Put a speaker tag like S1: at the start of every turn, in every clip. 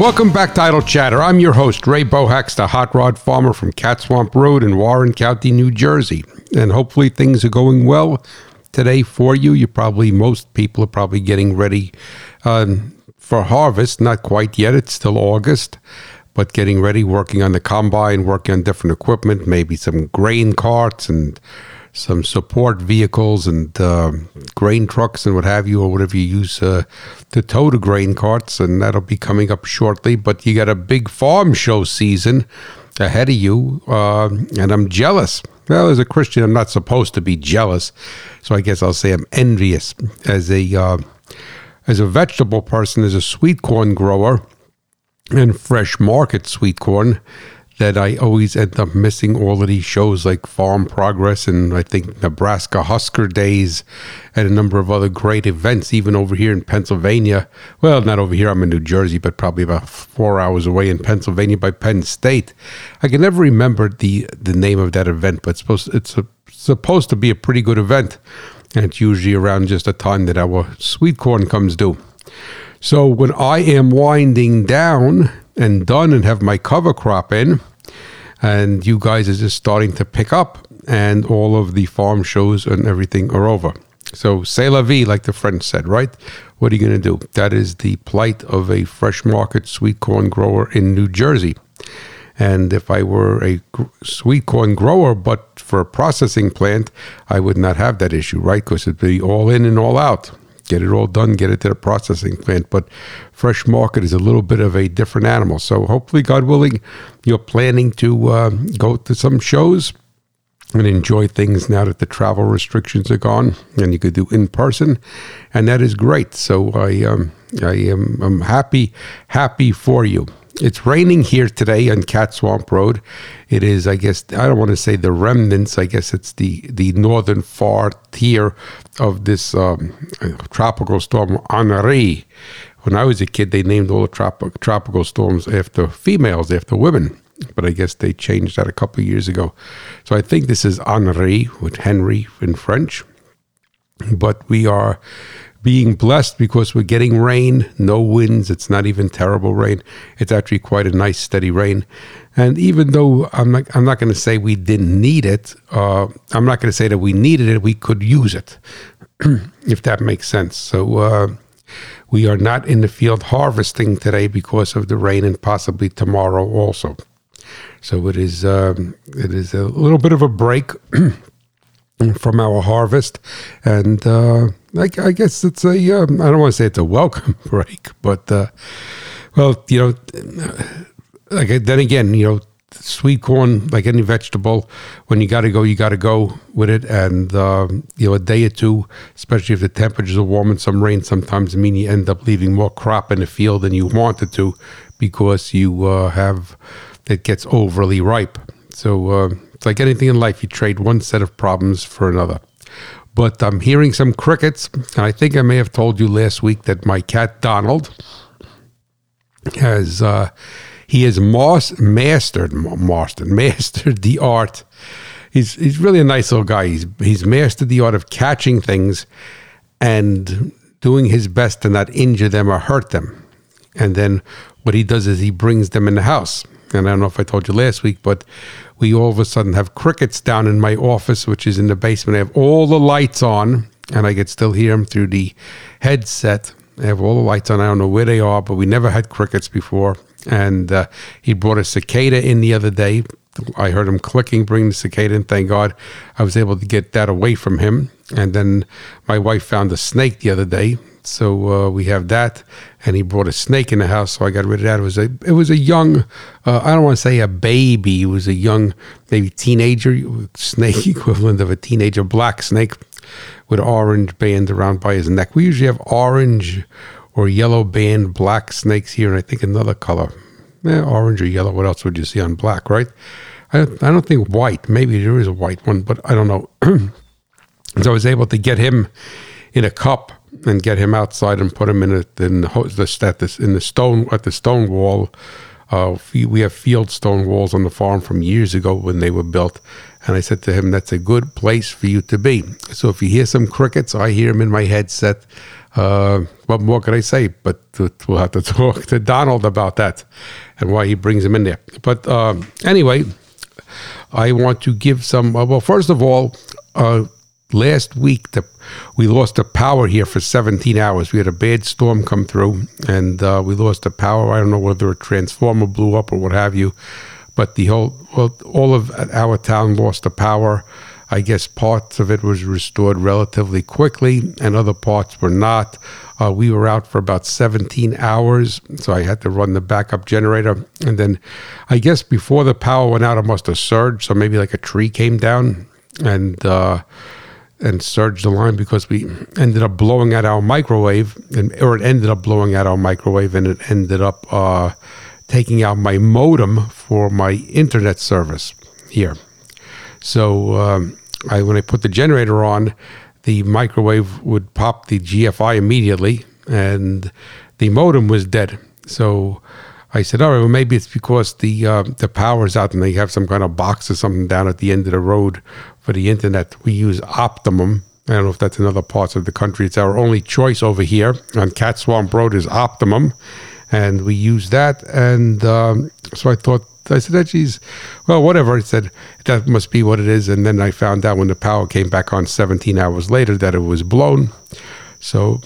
S1: Welcome back to Idle Chatter. I'm your host, Ray Bohacz, the hot rod farmer from Cat Swamp Road in Warren County, New Jersey. And hopefully things are going well today for you. You probably, most people are probably getting ready um, for harvest. Not quite yet, it's still August, but getting ready, working on the combine, working on different equipment, maybe some grain carts and some support vehicles and uh, grain trucks and what have you, or whatever you use uh, to tow the grain carts, and that'll be coming up shortly. But you got a big farm show season ahead of you, uh, and I'm jealous. Well, as a Christian, I'm not supposed to be jealous, so I guess I'll say I'm envious. As a uh, as a vegetable person, as a sweet corn grower and fresh market sweet corn that I always end up missing all of these shows like Farm Progress and I think Nebraska Husker Days and a number of other great events, even over here in Pennsylvania. Well, not over here, I'm in New Jersey, but probably about four hours away in Pennsylvania by Penn State. I can never remember the, the name of that event, but it's supposed, it's a, supposed to be a pretty good event. And it's usually around just the time that our sweet corn comes due. So when I am winding down and done and have my cover crop in, and you guys are just starting to pick up, and all of the farm shows and everything are over. So, c'est la vie, like the French said, right? What are you going to do? That is the plight of a fresh market sweet corn grower in New Jersey. And if I were a sweet corn grower, but for a processing plant, I would not have that issue, right? Because it'd be all in and all out get it all done, get it to the processing plant. But fresh market is a little bit of a different animal. So hopefully, God willing, you're planning to uh, go to some shows and enjoy things now that the travel restrictions are gone and you could do in person, and that is great. So I um, I am I'm happy happy for you. It's raining here today on Cat Swamp Road. It is, I guess, I don't want to say the remnants. I guess it's the the northern far tier of this um, tropical storm Henri. When I was a kid, they named all the trop- tropical storms after females, after women. But I guess they changed that a couple of years ago. So I think this is Henri with Henry in French. But we are being blessed because we're getting rain, no winds. It's not even terrible rain. It's actually quite a nice steady rain. And even though I'm not, I'm not going to say we didn't need it, uh, I'm not going to say that we needed it. We could use it, if that makes sense. So uh, we are not in the field harvesting today because of the rain, and possibly tomorrow also. So it is um, it is a little bit of a break from our harvest, and uh, I, I, guess it's a um, I don't want to say it's a welcome break, but uh, well, you know, like then again, you know, sweet corn, like any vegetable, when you got to go, you got to go with it, and uh, you know, a day or two, especially if the temperatures are warm and some rain, sometimes mean you end up leaving more crop in the field than you wanted to because you uh, have it gets overly ripe. So uh, it's like anything in life, you trade one set of problems for another. But I'm hearing some crickets, and I think I may have told you last week that my cat Donald has uh, he has mas- mastered mastered mastered the art. He's he's really a nice little guy. He's he's mastered the art of catching things and doing his best to not injure them or hurt them. And then what he does is he brings them in the house. And I don't know if I told you last week, but we all of a sudden have crickets down in my office, which is in the basement. I have all the lights on, and I could still hear them through the headset. I have all the lights on. I don't know where they are, but we never had crickets before. And uh, he brought a cicada in the other day. I heard him clicking, bringing the cicada in. Thank God I was able to get that away from him. And then my wife found a snake the other day. So uh, we have that, and he brought a snake in the house, so I got rid of that. It was a it was a young, uh, I don't want to say a baby. It was a young, maybe teenager snake equivalent of a teenager black snake with orange band around by his neck. We usually have orange or yellow band black snakes here, and I think another color, eh, orange or yellow. What else would you see on black? Right? I I don't think white. Maybe there is a white one, but I don't know. so I was able to get him in a cup and get him outside and put him in, a, in the, the, in the stone at the stone wall Uh, we have fieldstone walls on the farm from years ago when they were built. And I said to him, that's a good place for you to be. So if you hear some crickets, I hear them in my headset. Uh, what more can I say? But we'll have to talk to Donald about that and why he brings them in there. But um, anyway, I want to give some. Uh, well, first of all, uh, last week the, we lost the power here for 17 hours. We had a bad storm come through, and uh, we lost the power. I don't know whether a transformer blew up or what have you, but the whole well, all of our town lost the power. I guess parts of it was restored relatively quickly, and other parts were not. Uh, we were out for about 17 hours, so I had to run the backup generator. And then I guess before the power went out, it must have surged. So maybe like a tree came down and uh, and surged the line because we ended up blowing out our microwave, and or it ended up blowing out our microwave, and it ended up uh, taking out my modem for my internet service here. So um, I, when I put the generator on, the microwave would pop the GFI immediately, and the modem was dead. So I said, "All right, well, maybe it's because the uh, the power's out, and they have some kind of box or something down at the end of the road for the internet. We use Optimum. I don't know if that's in other parts of the country. It's our only choice over here on Cat Swamp Road is Optimum, and we use that. And um, so I thought, I said, oh, geez, well, whatever. I said, that must be what it is. And then I found out when the power came back on 17 hours later that it was blown. So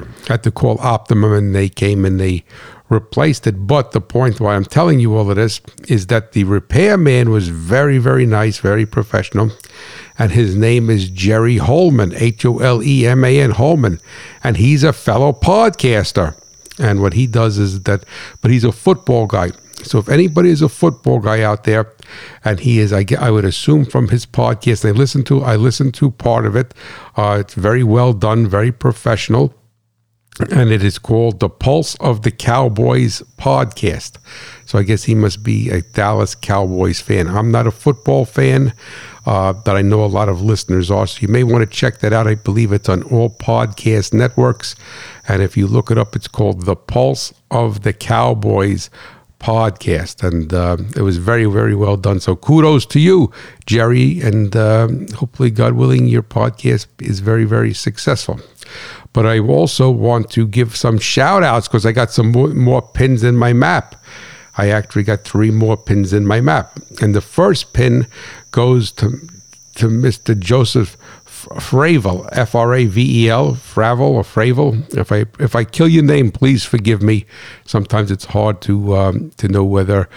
S1: I had to call Optimum, and they came and they replaced it. But the point why I'm telling you all of this is that the repairman was very, very nice, very professional. And his name is Jerry Holeman, H O L E M A N Holeman. And he's a fellow podcaster. And what he does is that, but he's a football guy. So if anybody is a football guy out there, and he is, I, I would assume from his podcast, I listen to, I listened to part of it. Uh, it's very well done, very professional and it is called the Pulse of the Cowboys podcast. So I guess he must be a Dallas Cowboys fan. I'm not a football fan, uh, but I know a lot of listeners are. So you may want to check that out. I believe it's on all podcast networks. And if you look it up, it's called the Pulse of the Cowboys podcast. And uh, it was very, very well done. So kudos to you, Jerry. And uh, hopefully, God willing, your podcast is very, very successful but I also want to give some shout outs because I got some more, more, pins in my map. I actually got three more pins in my map. And the first pin goes to, to Mr. Joseph Fravel, F R A V E L, Fravel or Fravel. If I if I kill your name, please forgive me. Sometimes it's hard to um, to know whether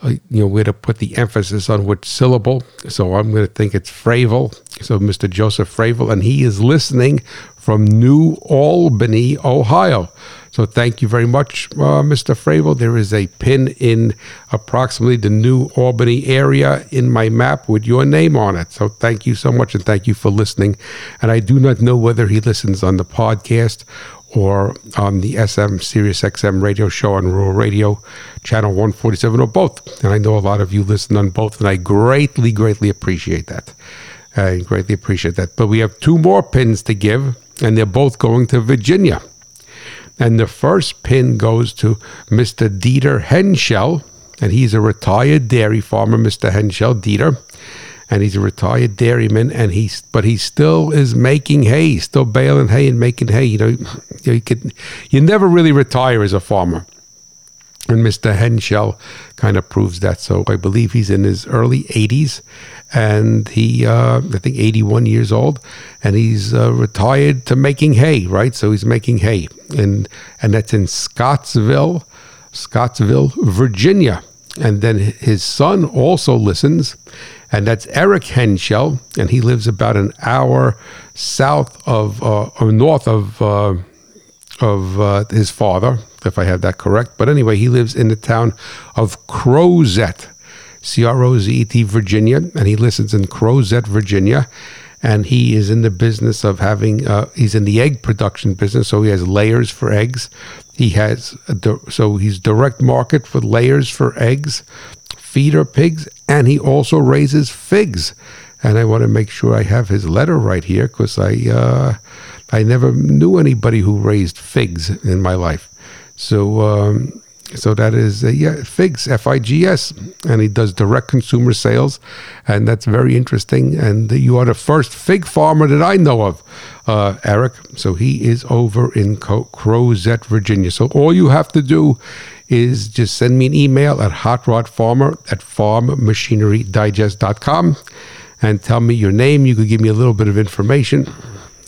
S1: uh, you know where to put the emphasis on which syllable. So I'm going to think it's Fravel. So Mr. Joseph Fravel, and he is listening from New Albany, Ohio. So thank you very much, uh, Mr. Fravel. There is a pin in approximately the New Albany area in my map with your name on it. So thank you so much and thank you for listening. And I do not know whether he listens on the podcast or on the SM Sirius XM radio show on Rural Radio, channel 147, or both. And I know a lot of you listen on both, and I greatly, greatly appreciate that. I greatly appreciate that. But we have two more pins to give and they're both going to Virginia. And the first pin goes to Mr. Dieter Henschel, and he's a retired dairy farmer, Mr. Henschel Dieter, and he's a retired dairyman, and he's but he still is making hay, still baling hay and making hay. You know, you could you never really retire as a farmer. And Mr. Henschel kind of proves that. So I believe he's in his early 80s, and he, uh, I think, 81 years old, and he's uh, retired to making hay, right? So he's making hay, and and that's in Scottsville, Scottsville, Virginia. And then his son also listens, and that's Eric Henschel, and he lives about an hour south of uh, or north of uh, of uh, his father, if I have that correct. But anyway, he lives in the town of Crozet, C R O Z E T, Virginia, and he listens in Crozet, Virginia. And he is in the business of having, uh, he's in the egg production business, so he has layers for eggs. He has, so he's direct market for layers for eggs, feeder pigs, and he also raises figs. And I want to make sure I have his letter right here because I, uh, I never knew anybody who raised figs in my life. So um, So that is uh, yeah, Figs, F I G S, and he does direct consumer sales, and that's very interesting. And you are the first fig farmer that I know of, uh, Eric. So he is over in Co- Crozet, Virginia. So all you have to do is just send me an email at hotrodfarmer at farmmachinerydigest.com and tell me your name. You could give me a little bit of information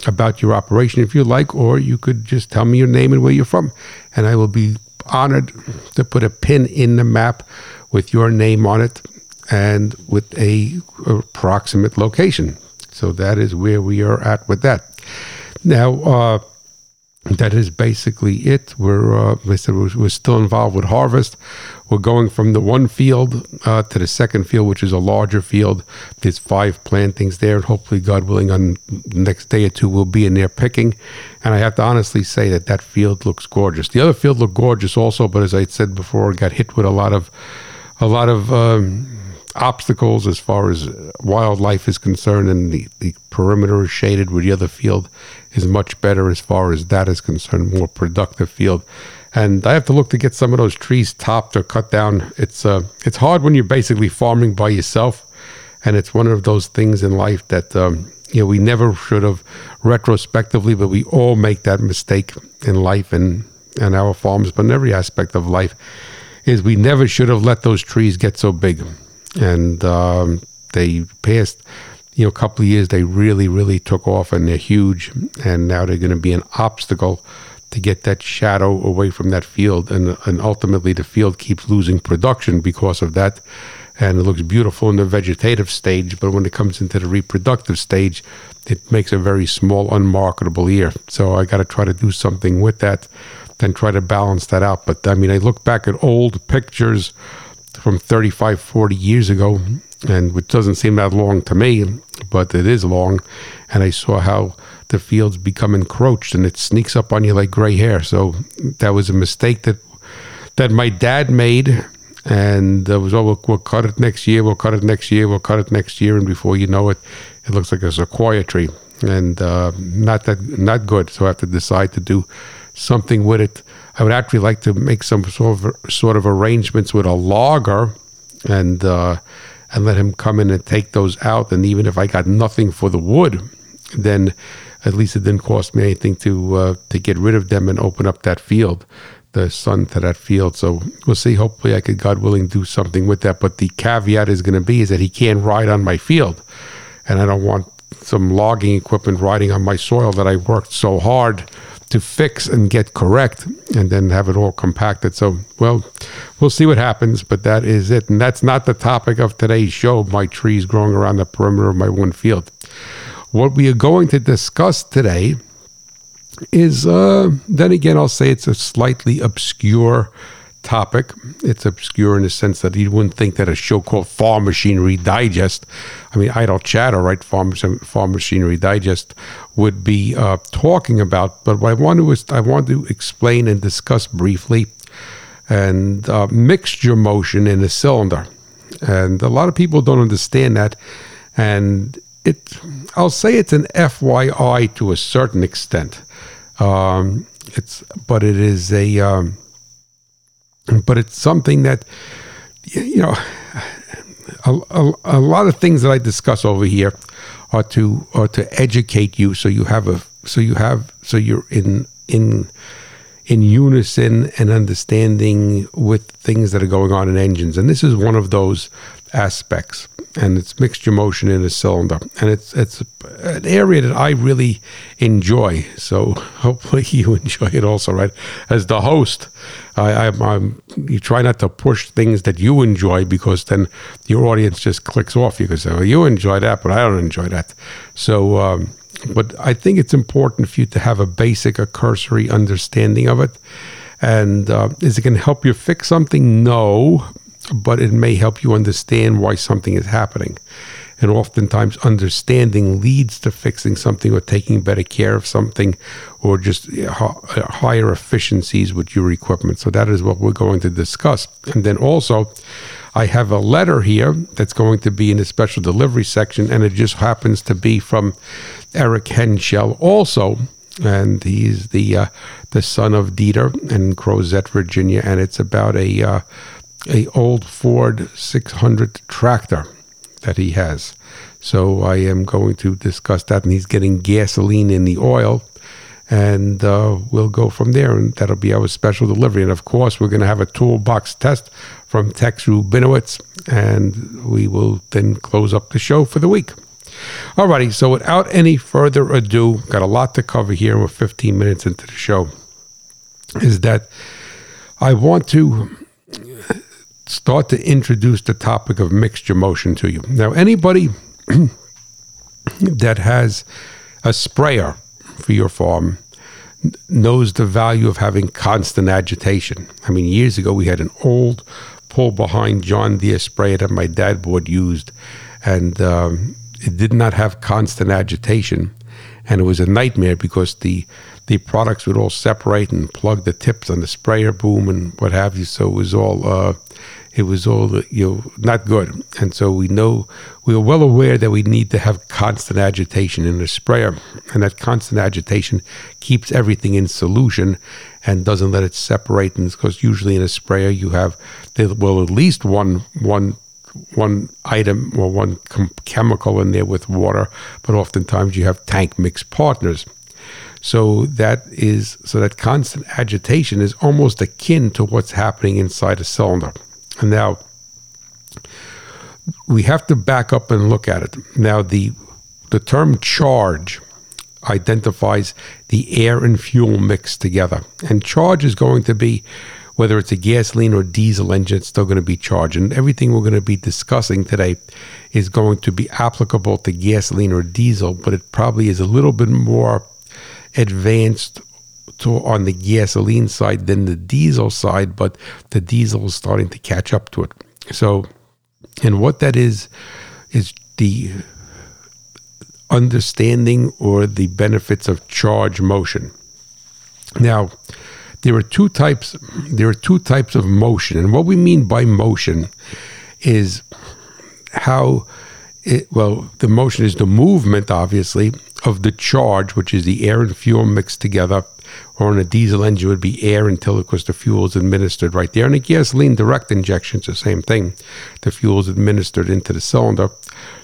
S1: about your operation if you like, or you could just tell me your name and where you're from, and I will be honored to put a pin in the map with your name on it and with a approximate location. So that is where we are at with that. Now, uh, that is basically it. We're, uh, I said, we're, still involved with harvest. We're going from the one field uh, to the second field, which is a larger field. There's five plantings there, and hopefully, God willing, on the next day or two, we'll be in there picking. And I have to honestly say that that field looks gorgeous. The other field looked gorgeous also, but as I said before, got hit with a lot of, a lot of. Um, obstacles as far as wildlife is concerned, and the, the perimeter is shaded where the other field is much better as far as that is concerned, more productive field. And I have to look to get some of those trees topped or cut down. It's uh, it's hard when you're basically farming by yourself, and it's one of those things in life that um, you know we never should have retrospectively, but we all make that mistake in life and and our farms, but in every aspect of life, is we never should have let those trees get so big. And um, they passed you know a couple of years they really really took off and they're huge. And now they're going to be an obstacle to get that shadow away from that field. And and ultimately the field keeps losing production because of that. And it looks beautiful in the vegetative stage but when it comes into the reproductive stage it makes a very small unmarketable ear. So i got to try to do something with that and try to balance that out. But i mean i look back at old pictures from 35, 40 years ago, and which doesn't seem that long to me, but it is long. And I saw how the fields become encroached and it sneaks up on you like gray hair. So that was a mistake that that my dad made. And it was, oh, we'll, we'll cut it next year, we'll cut it next year, we'll cut it next year. And before you know it, it looks like a sequoia tree. And uh, not that not good. So I have to decide to do something with it I would actually like to make some sort of sort of arrangements with a logger, and uh, and let him come in and take those out. And even if I got nothing for the wood, then at least it didn't cost me anything to uh, to get rid of them and open up that field, the sun to that field. So we'll see. Hopefully, I could, God willing, do something with that. But the caveat is going to be is that he can't ride on my field, and I don't want some logging equipment riding on my soil that I worked so hard to fix and get correct and then have it all compacted. So, well, we'll see what happens, but that is it. And that's not the topic of today's show my trees growing around the perimeter of my one field. What we are going to discuss today is, uh, then again, I'll say it's a slightly obscure topic. It's obscure in the sense that you wouldn't think that a show called Farm Machinery Digest, I mean, idle chatter, right? Farm, Farm Machinery Digest would be uh, talking about. But what I want to I want to explain and discuss briefly and uh, mixture motion in a cylinder. And a lot of people don't understand that. And it, I'll say it's an FYI to a certain extent. Um, it's, but it is a, um, but it's something that you know a, a, a, lot of things that I discuss over here are to are to educate you so you have a so you have so you're in in in unison and understanding with things that are going on in engines and this is one of those aspects and it's mixture motion in a cylinder. And it's it's an area that I really enjoy. So hopefully you enjoy it also right? As the host I, am you try not to push things that you enjoy because then your audience just clicks off. You can say well you enjoy that but I don't enjoy that. So um, but I think it's important for you to have a basic a cursory understanding of it. And uh, is it going to help you fix something? No but it may help you understand why something is happening. And oftentimes, understanding leads to fixing something or taking better care of something or just higher efficiencies with your equipment. So, that is what we're going to discuss. And then also, I have a letter here that's going to be in the special delivery section, and it just happens to be from Eric Henschel also. and he's the uh, the son of Dieter in Crozet, Virginia, and it's about a uh, a old Ford 600 tractor that he has. So I am going to discuss that, and he's getting gasoline in the oil, and uh, we'll go from there, and that'll be our special delivery. And of course, we're going to have a toolbox test from Tex Rubinowitz, and we will then close up the show for the week. Alrighty, so without any further ado, got a lot to cover here. We're 15 minutes into the show. Is that I want to start to introduce the topic of mixture motion to you. Now, anybody that has a sprayer for your farm knows the value of having constant agitation. I mean, years ago we had an old pull behind John Deere sprayer that my dad bought used, and um, it did not have constant agitation, and it was a nightmare because the the products would all separate and plug the tips on the sprayer boom and what have you. So it was all uh, it was all you know not good. And so we know we are well aware that we need to have constant agitation in the sprayer, and that constant agitation keeps everything in solution and doesn't let it separate. And because usually in a sprayer you have well at least one one one item or one com- chemical in there with water, but oftentimes you have tank mix partners. So that is so that constant agitation is almost akin to what's happening inside a cylinder. Now we have to back up and look at it. Now the the term charge identifies the air and fuel mixed together. And charge is going to be whether it's a gasoline or diesel engine, it's still going to be charged. And everything we're going to be discussing today is going to be applicable to gasoline or diesel, but it probably is a little bit more advanced to on the gasoline side than the diesel side, but the diesel is starting to catch up to it. So, and what that is, is the understanding or the benefits of charge motion. Now, there are two types there are two types of motion and what we mean by motion is how it, well the motion is the movement obviously of the charge which is the air and fuel mixed together or in a diesel engine would be air until of course the fuel is administered right there. And a gasoline direct injection is the same thing. The fuel is administered into the cylinder.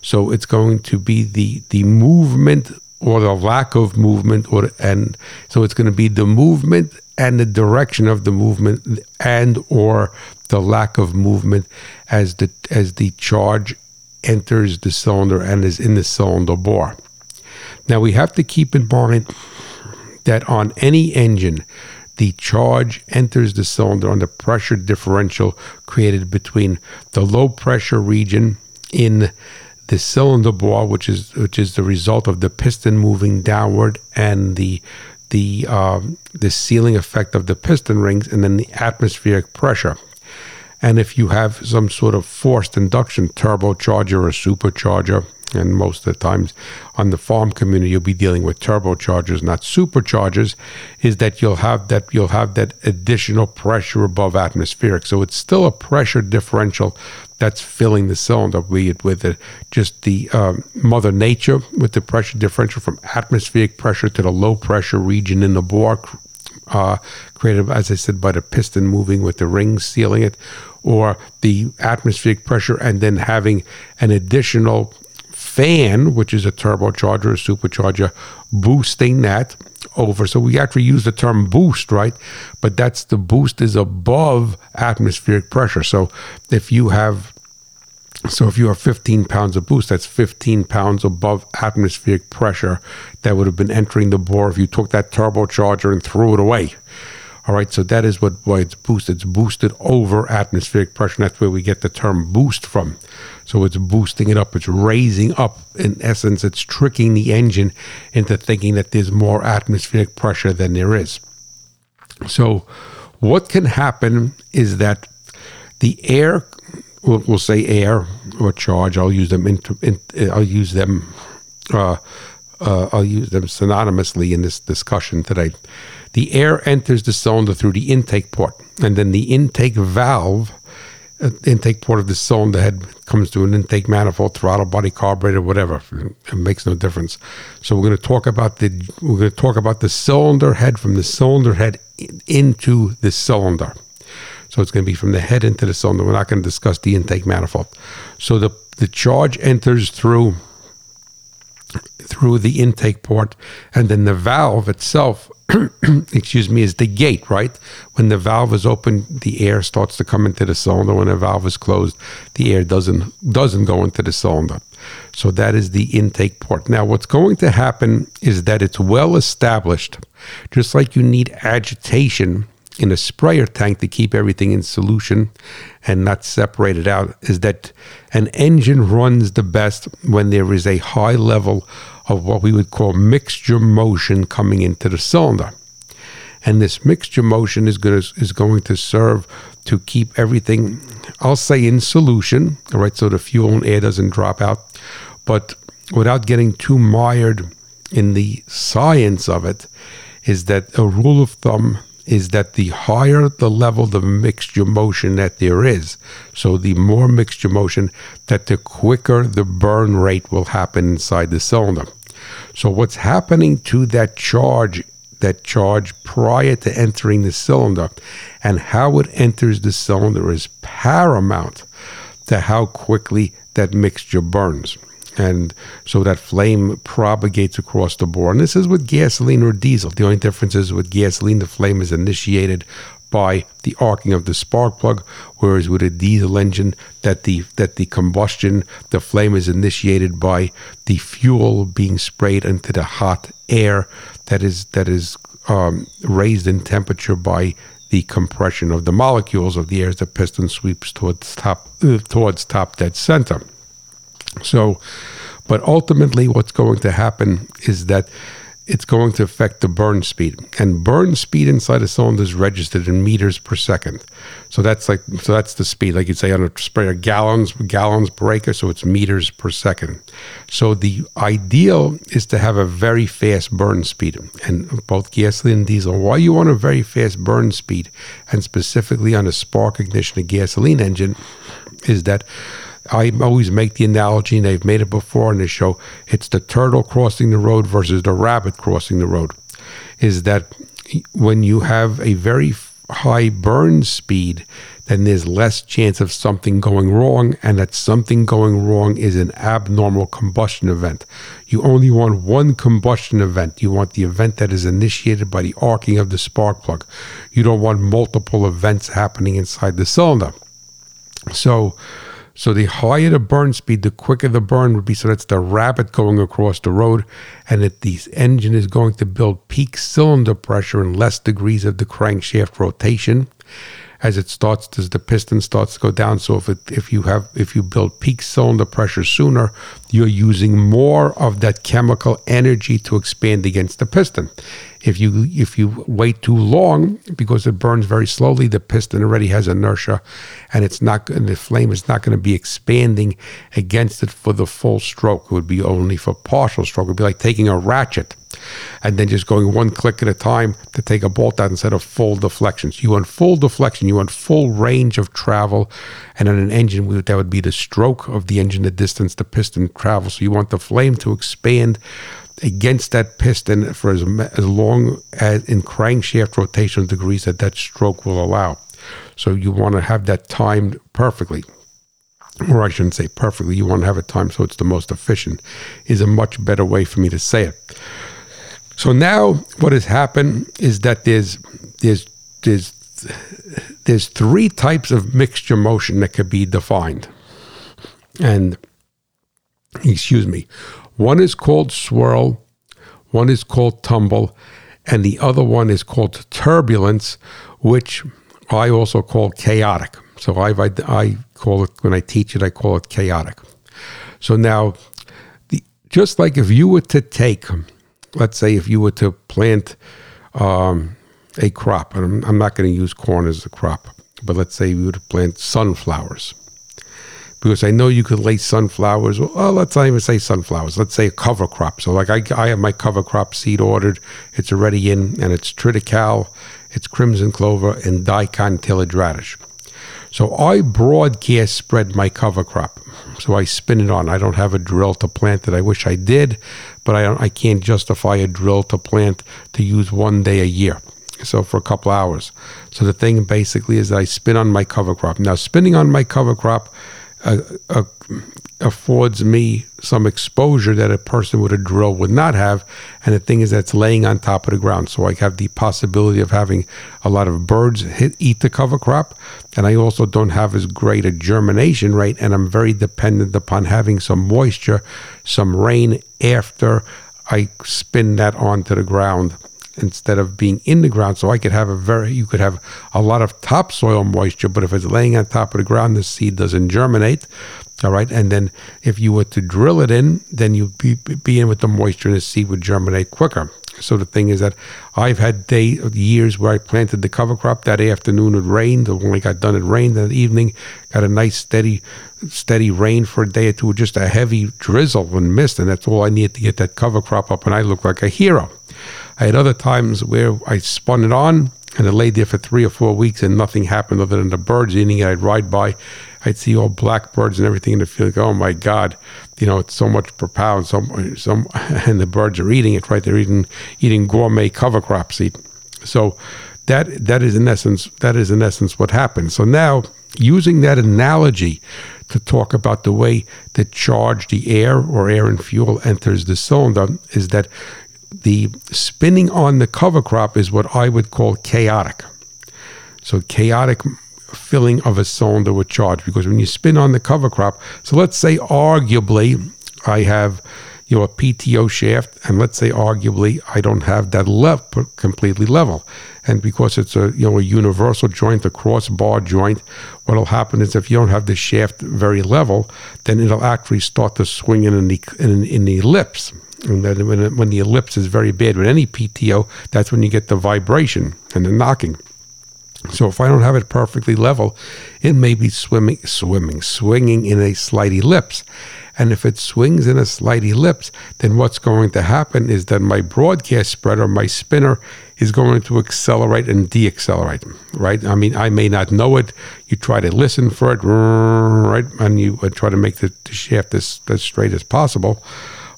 S1: So it's going to be the the movement or the lack of movement or and so it's going to be the movement and the direction of the movement and or the lack of movement as the as the charge enters the cylinder and is in the cylinder bore. Now we have to keep in mind that on any engine the charge enters the cylinder on the pressure differential created between the low pressure region in the cylinder bore, which is which is the result of the piston moving downward and the the um, the sealing effect of the piston rings and then the atmospheric pressure. And if you have some sort of forced induction turbocharger or supercharger, and most of the times on the farm community you'll be dealing with turbochargers, not superchargers, is that you'll have that you'll have that additional pressure above atmospheric. So it's still a pressure differential that's filling the cylinder, be it with it, just the um, Mother Nature with the pressure differential from atmospheric pressure to the low pressure region in the bore, uh, created, as I said, by the piston moving with the rings sealing it, or the atmospheric pressure and then having an additional fan, which is a turbocharger, a supercharger, boosting that over. So we actually use the term boost, right? But that's the boost is above atmospheric pressure. So if you have so if you have 15 pounds of boost, that's 15 pounds above atmospheric pressure that would have been entering the bore if you took that turbocharger and threw it away. All right, so that is what why it's boosted. It's boosted over atmospheric pressure. That's where we get the term boost from. So it's boosting it up. It's raising up. In essence, it's tricking the engine into thinking that there's more atmospheric pressure than there is. So what can happen is that the air, we'll, we'll say air or charge. I'll use them. In, I'll use them. Uh, uh, I'll use them synonymously in this discussion today the air enters the cylinder through the intake port, and then the intake valve uh, intake port of the cylinder head comes to an intake manifold, throttle body, carburetor, whatever. It makes no difference. So we're going to talk about the we're going to talk about the cylinder head from the cylinder head into the cylinder. So it's going to be from the head into the cylinder. We're not going to discuss the intake manifold. So the the charge enters through through the intake port, and then the valve itself, excuse me, is the gate, right? When the valve is open, the air starts to come into the cylinder. When the valve is closed, the air doesn't doesn't go into the cylinder. So that is the intake port. Now, what's going to happen is that it's well established, just like you need agitation in a sprayer tank to keep everything in solution and not separated out is that an engine runs the best when there is a high level of what we would call mixture motion coming into the cylinder. And this mixture motion is going to, is going to serve to keep everything, I'll say, in solution, all right, so the fuel and air doesn't drop out, but without getting too mired in the science of it, is that a rule of thumb is that the higher the level of mixture motion that there is, so the more mixture motion, that the quicker the burn rate will happen inside the cylinder. So what's happening to that charge, that charge prior to entering the cylinder, and how it enters the cylinder is paramount to how quickly that mixture burns and so that flame propagates across the board. And this is with gasoline or diesel. The only difference is with gasoline, the flame is initiated by the arcing of the spark plug, whereas with a diesel engine, that the that the combustion, the flame is initiated by the fuel being sprayed into the hot air that is that is um, raised in temperature by the compression of the molecules of the air as the piston sweeps towards top uh, towards top dead center. So, but ultimately, what's going to happen is that it's going to affect the burn speed, and burn speed inside a cylinder is registered in meters per second. So that's like so that's the speed, like you'd say on a sprayer, gallons gallons per acre. So it's meters per second. So the ideal is to have a very fast burn speed, and both gasoline and diesel. Why you want a very fast burn speed, and specifically on a spark ignition, a gasoline engine, is that I always make the analogy, and I've made it before in the show. It's the turtle crossing the road versus the rabbit crossing the road. Is that when you have a very high burn speed, then there's less chance of something going wrong, and that something going wrong is an abnormal combustion event. You only want one combustion event. You want the event that is initiated by the arcing of the spark plug. You don't want multiple events happening inside the cylinder. So, so the higher the burn speed, the quicker the burn would be. So that's the rabbit going across the road, and that the engine is going to build peak cylinder pressure in less degrees of the crankshaft rotation as it starts as the piston starts to go down. So if it, if you have if you build peak cylinder pressure sooner, you're using more of that chemical energy to expand against the piston. If you if you wait too long because it burns very slowly, the piston already has inertia, and it's not and the flame is not going to be expanding against it for the full stroke. It would be only for partial stroke. It would be like taking a ratchet and then just going one click at a time to take a bolt out instead of full deflections. You want full deflection, you want full range of travel, and on an engine that would be the stroke of the engine, the distance the piston travels. So you want the flame to expand against that piston for as, as long as in crankshaft rotation degrees that that stroke will allow. So you want to have that timed perfectly. Or I shouldn't say perfectly, you want to have it timed so it's the most efficient, is a much better way for me to say it. So now what has happened is that there's there's there's there's three types of mixture motion that could be defined. And excuse me, one is called swirl, one is called tumble, and the other one is called turbulence, which I also call chaotic. So I, I call it, when I teach it, I call it chaotic. So now, the, just like if you were to take, let's say, if you were to plant um, a crop, and I'm, I'm not going to use corn as a crop, but let's say you were to plant sunflowers because I know you could lay sunflowers. Well, let's not even say sunflowers. Let's say a cover crop. So, like I, I have my cover crop seed ordered. It's already in, and it's triticale, it's crimson clover, and daikon tillage radish. So I broadcast spread my cover crop. So I spin it on. I don't have a drill to plant it. I wish I did, but I, I can't justify a drill to plant to use one day a year. So for a couple hours. So the thing basically is that I spin on my cover crop. Now, spinning on my cover crop uh, uh, affords me some exposure that a person with a drill would not have. And the thing is that's laying on top of the ground. So I have the possibility of having a lot of birds hit, eat the cover crop. And I also don't have as great a germination rate. And I'm very dependent upon having some moisture, some rain after I spin that onto the ground instead of being in the ground. So I could have a very, you could have a lot of topsoil moisture, but if it's laying on top of the ground, the seed doesn't germinate. All right. And then if you were to drill it in, then you'd be, be in with the moisture and the seed would germinate quicker. So the thing is that I've had day years where I planted the cover crop that afternoon it rained. When I got done, it rained that evening. Got a nice steady, steady rain for a day or two, just a heavy drizzle and mist, and that's all I needed to get that cover crop up, and I look like a hero. I had other times where I spun it on and it lay there for three or four weeks and nothing happened other than the birds eating it. I'd ride by, I'd see all blackbirds and everything, and I feel like, oh my God, you know, it's so much per pound. Some, some, and the birds are eating it, right? They're eating eating gourmet cover crop seed. So that that is in essence that is in essence what happened. So now using that analogy to talk about the way the charge, the air or air and fuel enters the cylinder is that the spinning on the cover crop is what I would call chaotic. So chaotic filling of a cylinder with charge because when you spin on the cover crop, so let's say arguably I have you know a PTO shaft, and let's say arguably I don't have that left completely level, and because it's a you know a universal joint, a crossbar joint, what'll happen is if you don't have the shaft very level, then it'll actually start to swing in the in, in the ellipse. And then when, when the ellipse is very bad with any PTO, that's when you get the vibration and the knocking. So if I don't have it perfectly level, it may be swimming, swimming, swinging in a slight ellipse. And if it swings in a slight ellipse, then what's going to happen is that my broadcast spreader, my spinner, is going to accelerate and deaccelerate, right? I mean, I may not know it. You try to listen for it, right? And you uh, try to make the, the shaft as, as straight as possible.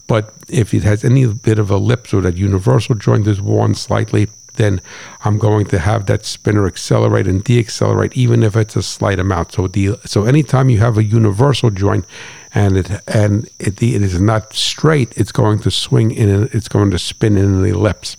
S1: But if it has any bit of ellipse or that universal joint is worn slightly, then I'm going to have that spinner accelerate and deaccelerate, even if it's a slight amount. So the so anytime you have a universal joint and it and it, it is not straight, it's going to swing in. It's going to spin in an ellipse,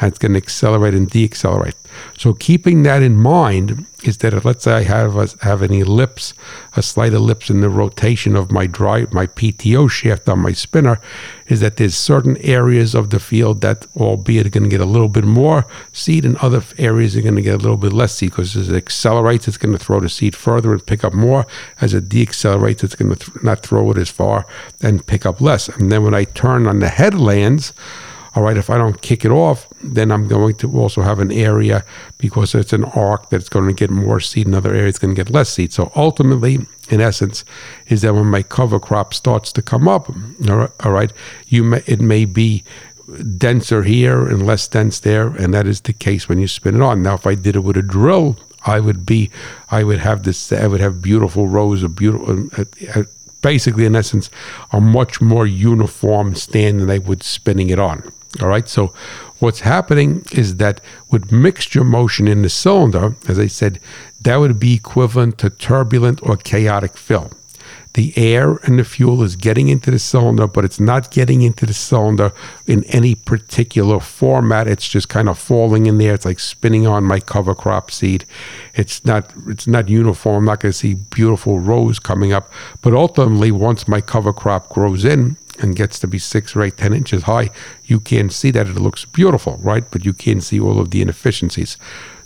S1: and it's going to accelerate and deaccelerate. So keeping that in mind is that let's say I have a, have an ellipse, a slight ellipse in the rotation of my drive, my PTO shaft on my spinner, is that there's certain areas of the field that, albeit, are going to get a little bit more seed, and other areas are going to get a little bit less seed because as it accelerates, it's going to throw the seed further and pick up more. As it deaccelerates, it's going to th- not throw it as far and pick up less. And then when I turn on the headlands, all right, if I don't kick it off, then I'm going to also have an area because it's an arc that's going to get more seed, another area is going to get less seed. So ultimately, in essence, is that when my cover crop starts to come up, all right, you may, it may be denser here and less dense there, and that is the case when you spin it on. Now, if I did it with a drill, I would be, I would have this, I would have beautiful rows of beautiful, uh, uh, basically, in essence, a much more uniform stand than I would spinning it on. All right. So what's happening is that with mixture motion in the cylinder, as I said, that would be equivalent to turbulent or chaotic fill. The air and the fuel is getting into the cylinder, but it's not getting into the cylinder in any particular format. It's just kind of falling in there. It's like spinning on my cover crop seed. It's not it's not uniform. I'm not going to see beautiful rows coming up. But ultimately, once my cover crop grows in, and gets to be six or eight, ten inches high, you can see that it looks beautiful, right? But you can see all of the inefficiencies.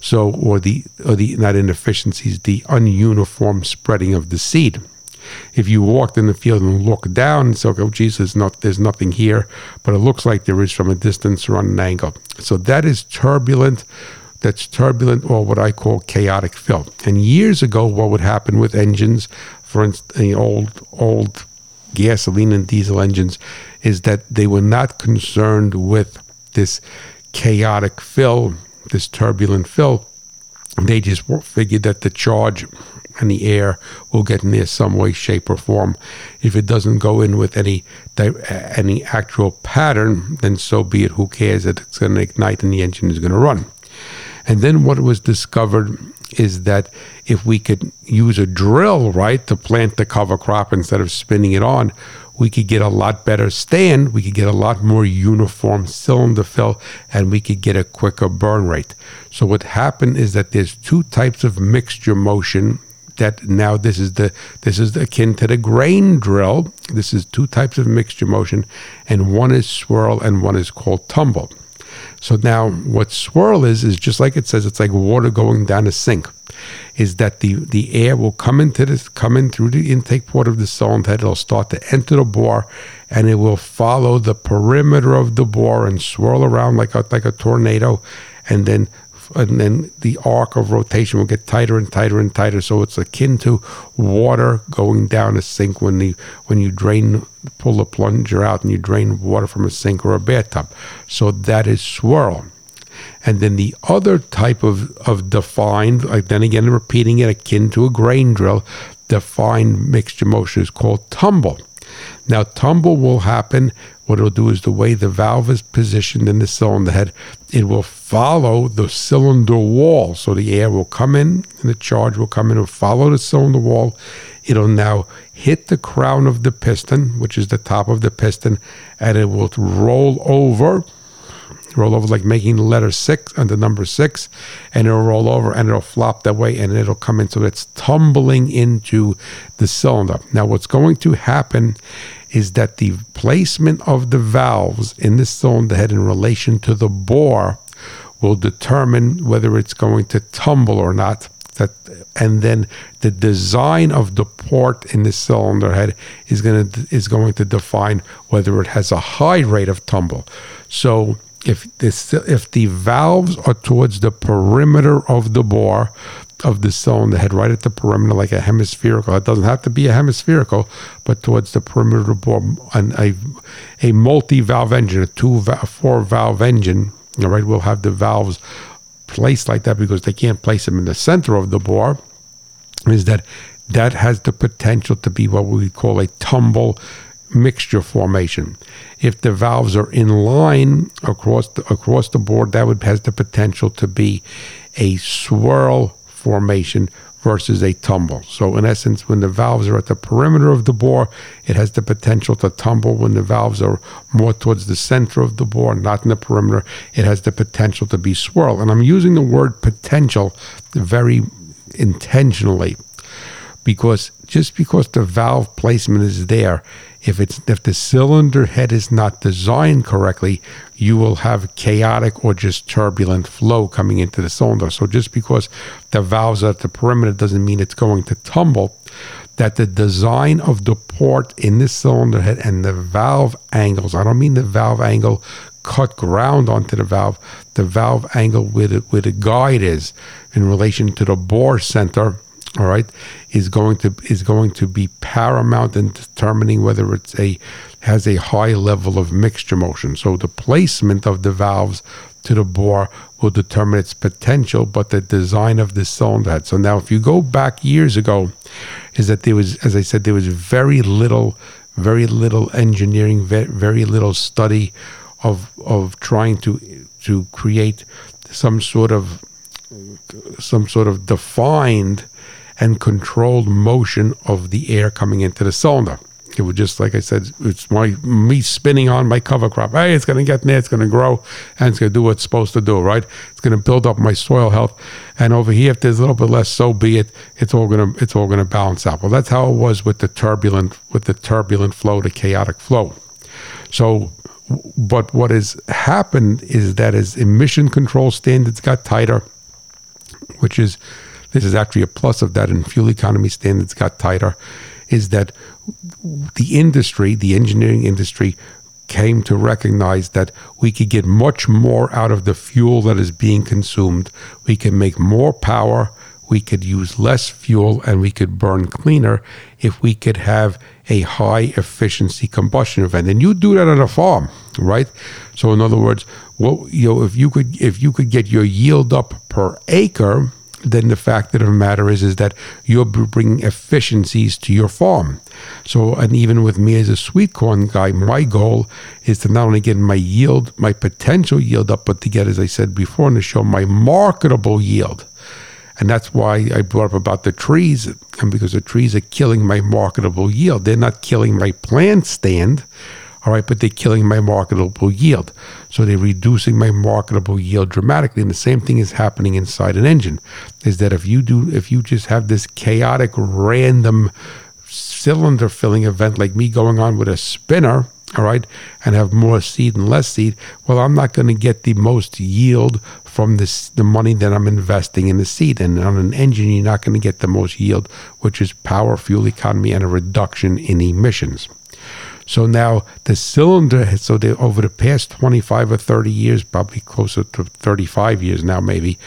S1: So, or the, or the not inefficiencies, the ununiform spreading of the seed. If you walked in the field and look down and say, oh, Jesus, not, there's nothing here, but it looks like there is from a distance or on an angle. So that is turbulent that's turbulent or what I call chaotic fill. And years ago, what would happen with engines, for instance, old old gasoline and diesel engines is that they were not concerned with this chaotic fill, this turbulent fill. They just figured that the charge and the air will get in there some way, shape, or form. If it doesn't go in with any uh, any actual pattern, then so be it. Who cares? It's going to ignite and the engine is going to run. And then what was discovered is that if we could use a drill, right, to plant the cover crop instead of spinning it on, we could get a lot better stand, we could get a lot more uniform cylinder fill, and we could get a quicker burn rate. So what happened is that there's two types of mixture motion that now this is the this is akin to the grain drill. This is two types of mixture motion, and one is swirl and one is called tumble. So now what swirl is is just like it says, it's like water going down a sink. Is that the the air will come into this come in through the intake port of the cylinder head, it'll start to enter the bore and it will follow the perimeter of the bore and swirl around like a like a tornado and then and then the arc of rotation will get tighter and tighter and tighter. So it's akin to water going down a sink when the when you drain pull the plunger out and you drain water from a sink or a bathtub. So that is swirl. And then the other type of, of defined, like then again repeating it akin to a grain drill, defined mixture motion is called tumble. Now, tumble will happen. What it'll do is the way the valve is positioned in the cylinder head, it will follow the cylinder wall. So the air will come in and the charge will come in and follow the cylinder wall. It'll now hit the crown of the piston, which is the top of the piston, and it will roll over roll over like making the letter six and the number six, and it'll roll over and it'll flop that way and it'll come in. So it's tumbling into the cylinder. Now, what's going to happen is that the placement of the valves in the cylinder head in relation to the bore will determine whether it's going to tumble or not. That, and then the design of the port in the cylinder head is going to is going to define whether it has a high rate of tumble. So if this if the valves are towards the perimeter of the bore of the cylinder head, right at the perimeter, like a hemispherical. It doesn't have to be a hemispherical, but towards the perimeter of the bore, and a a multi-valve engine, a two four valve engine. All right, we'll have the valves placed like that because they can't place them in the center of the bore. Is that that has the potential to be what we call a tumble mixture formation. If the valves are in line across the, across the board, that would has the potential to be a swirl formation versus a tumble. So in essence, when the valves are at the perimeter of the bore, it has the potential to tumble. When the valves are more towards the center of the bore, not in the perimeter, it has the potential to be swirl. And I'm using the word potential very intentionally because just because the valve placement is there if it's if the cylinder head is not designed correctly, you will have chaotic or just turbulent flow coming into the cylinder. So just because the valves are at the perimeter doesn't mean it's going to tumble. That the design of the port in the cylinder head and the valve angles, I don't mean the valve angle cut ground onto the valve, the valve angle where the, where the guide is in relation to the bore center all right, is going to is going to be paramount in determining whether it's a has a high level of mixture motion. So the placement of the valves to the bore will determine its potential, but the design of the cylinder head. So now, if you go back years ago, is that there was, as I said, there was very little, very little engineering, very little study of of trying to to create some sort of some sort of defined and controlled motion of the air coming into the cylinder. It would just, like I said, it's my me spinning on my cover crop. Hey, it's going to get there, it's going to grow, and it's going to do what it's supposed to do, right? It's going to build up my soil health. And over here, if there's a little bit less, so be it. It's all going to it's all going to balance out. Well, that's how it was with the turbulent with the turbulent flow, the chaotic flow. So, but what has happened is that as emission control standards got tighter, which is this is actually a plus of that, and fuel economy standards got tighter, is that the industry, the engineering industry, came to recognize that we could get much more out of the fuel that is being consumed. We can make more power, we could use less fuel, and we could burn cleaner if we could have a high efficiency combustion event. And you do that on a farm, right? So in other words, what you know, if you could if you could get your yield up per acre then the fact of the matter is is that you're bringing efficiencies to your farm. So, and even with me as a sweet corn guy, my goal is to not only get my yield, my potential yield up, but to get, as I said before in the show, my marketable yield. And that's why I brought up about the trees, and because the trees are killing my marketable yield. They're not killing my plant stand, all right, but they're killing my marketable yield. So they're reducing my marketable yield dramatically. And the same thing is happening inside an engine. Is that if you do, if you just have this chaotic, random cylinder filling event like me going on with a spinner, all right, and have more seed and less seed, well, I'm not going to get the most yield from this the money that I'm investing in the seed. And on an engine, you're not going to get the most yield, which is power, fuel economy, and a reduction in emissions. So now the cylinder, so they, over the past 25 or 30 years, probably closer to 35 years now, maybe,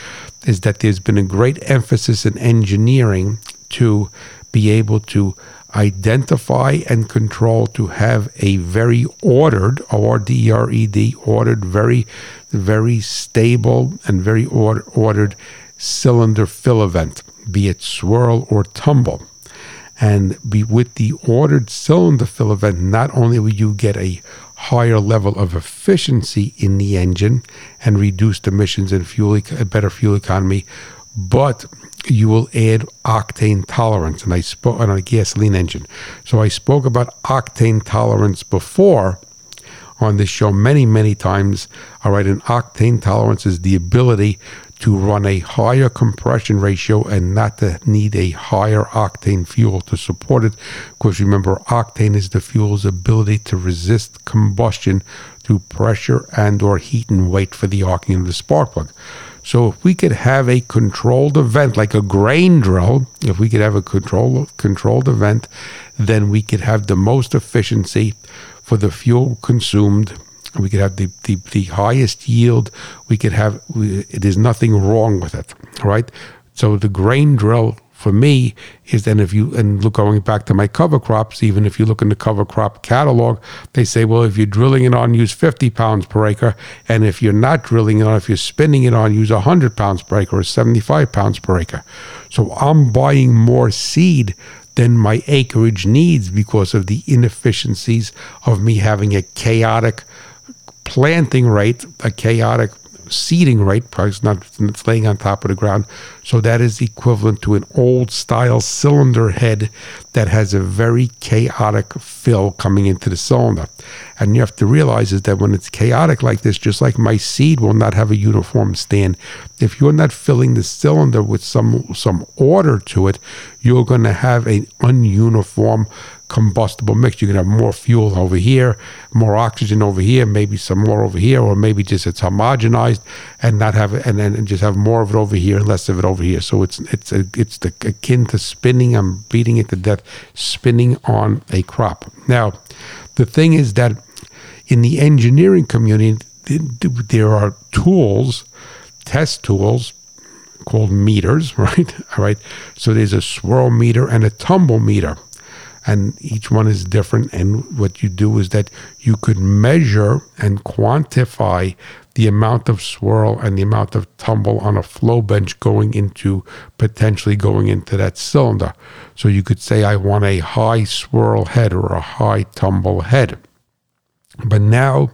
S1: is that there's been a great emphasis in engineering to be able to identify and control to have a very ordered O-R-D-E-R-E-D ordered very very stable and very order, ordered cylinder fill event be it swirl or tumble and be with the ordered cylinder fill event, not only will you get a higher level of efficiency in the engine and reduced emissions and fuel, a better fuel economy, but you will add octane tolerance. And I spoke on a gasoline engine. So I spoke about octane tolerance before on this show many, many times. All right, an octane tolerance is the ability to run a higher compression ratio and not to need a higher octane fuel to support it. Because remember, octane is the fuel's ability to resist combustion through pressure and or heat and weight for the arcing of the spark plug. So if we could have a controlled event like a grain drill, if we could have a control, controlled event, then we could have the most efficiency for the fuel consumed we could have the, the, the highest yield. We could have, we, there's nothing wrong with it, right? So the grain drill for me is then if you, and look going back to my cover crops, even if you look in the cover crop catalog, they say, well, if you're drilling it on, use 50 pounds per acre. And if you're not drilling it on, if you're spinning it on, use 100 pounds per acre or 75 pounds per acre. So I'm buying more seed than my acreage needs because of the inefficiencies of me having a chaotic planting rate, a chaotic seeding rate, probably not it's laying on top of the ground. So that is equivalent to an old style cylinder head that has a very chaotic fill coming into the cylinder. And you have to realize is that when it's chaotic like this, just like my seed will not have a uniform stand, if you're not filling the cylinder with some some order to it, you're going to have an ununiform combustible mix. You can have more fuel over here, more oxygen over here, maybe some more over here, or maybe just it's homogenized and not have and then just have more of it over here and less of it over here. So it's it's a, it's the, akin to spinning. I'm beating it to death, spinning on a crop. Now, the thing is that in the engineering community, there are tools, test tools called meters, right? All right. So there's a swirl meter and a tumble meter and each one is different. And what you do is that you could measure and quantify the amount of swirl and the amount of tumble on a flow bench going into potentially going into that cylinder. So you could say, I want a high swirl head or a high tumble head. But now,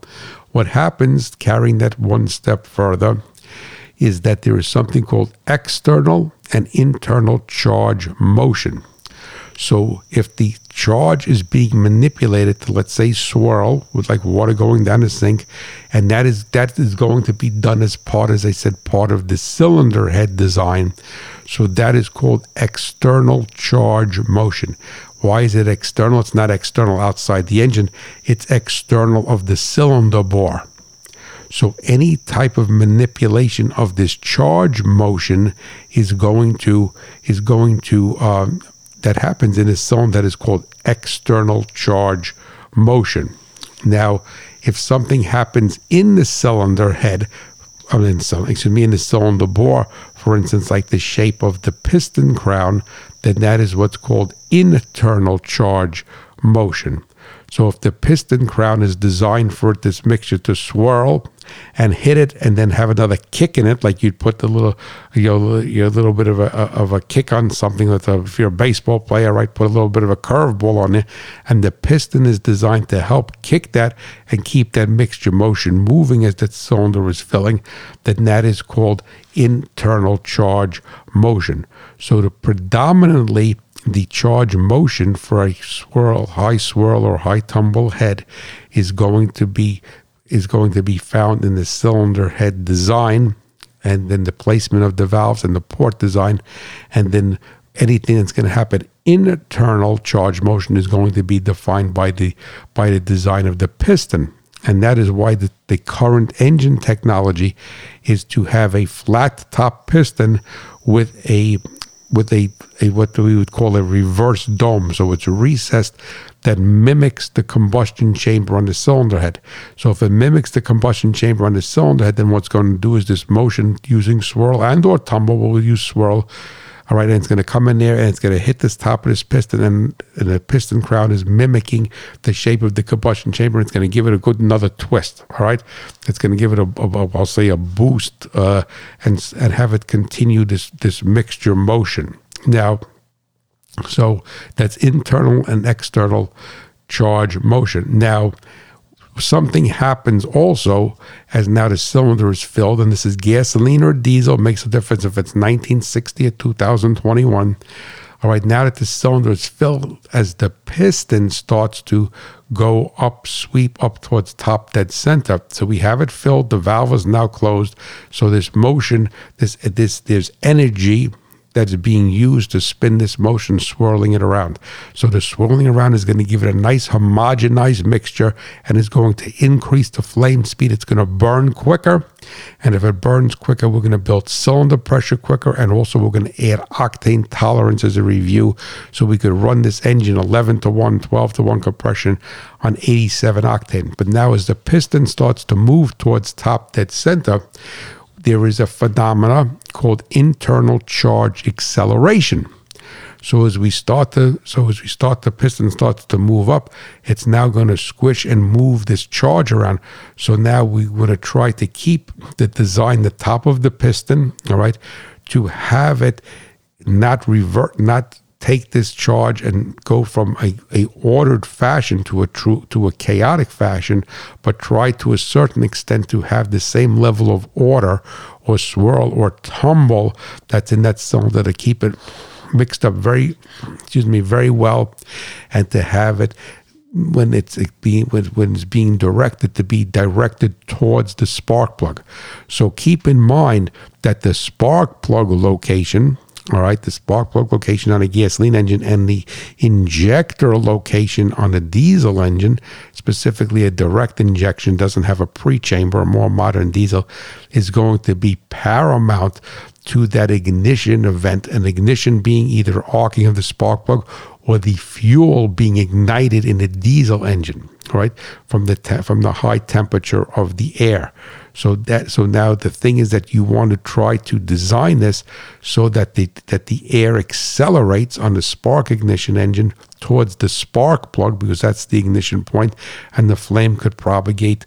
S1: what happens, carrying that one step further, is that there is something called external and internal charge motion. So if the charge is being manipulated to let's say swirl with like water going down the sink, and that is that is going to be done as part, as I said, part of the cylinder head design. So that is called external charge motion. Why is it external? It's not external outside the engine, it's external of the cylinder bore. So any type of manipulation of this charge motion is going to is going to um, that happens in a zone that is called external charge motion. Now, if something happens in the cylinder head, I mean, excuse me, in the cylinder bore, for instance, like the shape of the piston crown, then that is what's called internal charge motion. So if the piston crown is designed for this mixture to swirl and hit it and then have another kick in it, like you'd put the little, you know, a little bit of a of a kick on something. With a, if you're a baseball player, right, put a little bit of a curveball on it, and the piston is designed to help kick that and keep that mixture motion moving as that cylinder is filling. Then that is called internal charge motion. So the predominantly the charge motion for a swirl, high swirl or high tumble head is going to be is going to be found in the cylinder head design and then the placement of the valves and the port design. And then anything that's going to happen internal charge motion is going to be defined by the by the design of the piston. And that is why the, the current engine technology is to have a flat top piston with a with a, a what we would call a reverse dome. So it's recessed that mimics the combustion chamber on the cylinder head. So if it mimics the combustion chamber on the cylinder head, then what's going to do is this motion using swirl and or tumble, we'll use swirl, all right, and it's going to come in there and it's going to hit this top of this piston, and, and the piston crown is mimicking the shape of the combustion chamber. It's going to give it a good another twist. All right, it's going to give it a, a, a I'll say a boost uh, and and have it continue this this mixture motion. Now, so that's internal and external charge motion. Now something happens also as now the cylinder is filled, and this is gasoline or diesel, makes a difference if it's 1960 or 2021. All right, now that the cylinder is filled, as the piston starts to go up, sweep up towards top dead center. So we have it filled, the valve is now closed. So this motion, this this there's energy that's being used to spin this motion, swirling it around. So the swirling around is going to give it a nice homogenized mixture and is going to increase the flame speed. It's going to burn quicker. And if it burns quicker, we're going to build cylinder pressure quicker. And also, we're going to add octane tolerance as a review. So we could run this engine 11 to 1, 12 to 1 compression on 87 octane. But now, as the piston starts to move towards top dead center, there is a phenomena called internal charge acceleration. So as we start to so as we start the piston starts to move up, it's now going to squish and move this charge around. So now we want to try to keep the design, the top of the piston, all right, to have it not revert, not take this charge and go from a, a ordered fashion to a true to a chaotic fashion, but try to a certain extent to have the same level of order or swirl or tumble that's in that cylinder to keep it mixed up very excuse me very well and to have it when it's being when it's being directed to be directed towards the spark plug. So keep in mind that the spark plug location all right, the spark plug location on a gasoline engine and the injector location on a diesel engine, specifically a direct injection, doesn't have a pre chamber, a more modern diesel, is going to be paramount to that ignition event, an ignition being either arcing of the spark plug or the fuel being ignited in the diesel engine, right? From the te- from the high temperature of the air. So that so now the thing is that you want to try to design this so that the that the air accelerates on the spark ignition engine towards the spark plug because that's the ignition point, and the flame could propagate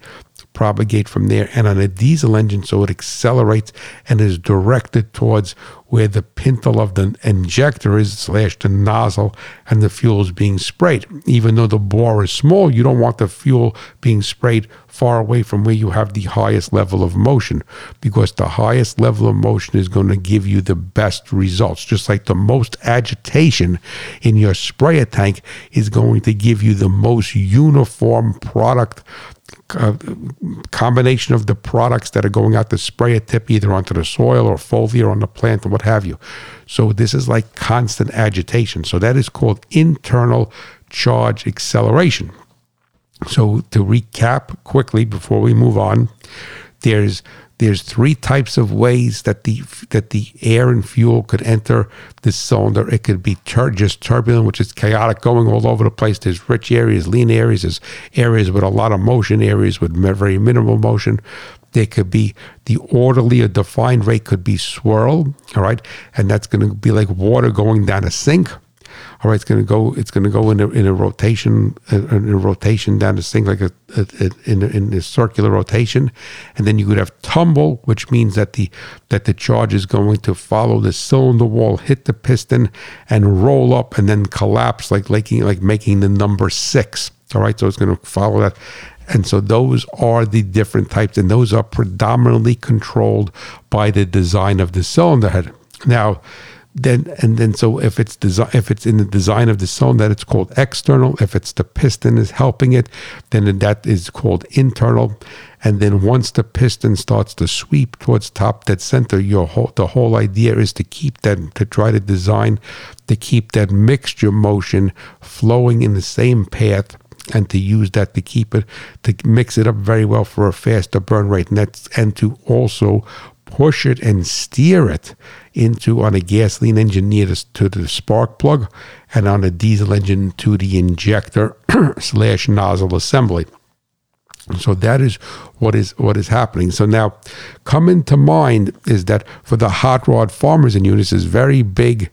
S1: propagate from there. And on a diesel engine, so it accelerates and is directed towards where the pintle of the injector is slash the nozzle and the fuel is being sprayed. Even though the bore is small, you don't want the fuel being sprayed far away from where you have the highest level of motion because the highest level of motion is going to give you the best results. Just like the most agitation in your sprayer tank is going to give you the most uniform product uh, combination of the products that are going out to spray a tip either onto the soil or foliar on the plant or what have you. So this is like constant agitation. So that is called internal charge acceleration. So to recap quickly before we move on, there's there's three types of ways that the that the air and fuel could enter the cylinder. It could be tur- just turbulent, which is chaotic, going all over the place. There's rich areas, lean areas, there's areas with a lot of motion, areas with very minimal motion. There could be the orderly or defined rate could be swirl, all right, and that's going to be like water going down a sink. All right, it's going to go. It's going to go in a, in a rotation, uh, in a rotation down this thing like a, a, a in a, in a circular rotation, and then you would have tumble, which means that the that the charge is going to follow the cylinder wall, hit the piston, and roll up, and then collapse like making like making the number six. All right, so it's going to follow that. And so those are the different types, and those are predominantly controlled by the design of the cylinder head. Now, then and then so if it's design if it's in the design of the cylinder it's called external if it's the piston is helping it then that is called internal. And then once the piston starts to sweep towards top dead center your whole the whole idea is to keep that to try to design to keep that mixture motion flowing in the same path and to use that to keep it to mix it up very well for a faster burn rate. And and to also push it and steer it into on a gasoline engine near the, to the spark plug and on a diesel engine to the injector slash nozzle assembly. So that is what is what is happening. So now, coming to mind is that for the hot rod farmers in Eunice is very big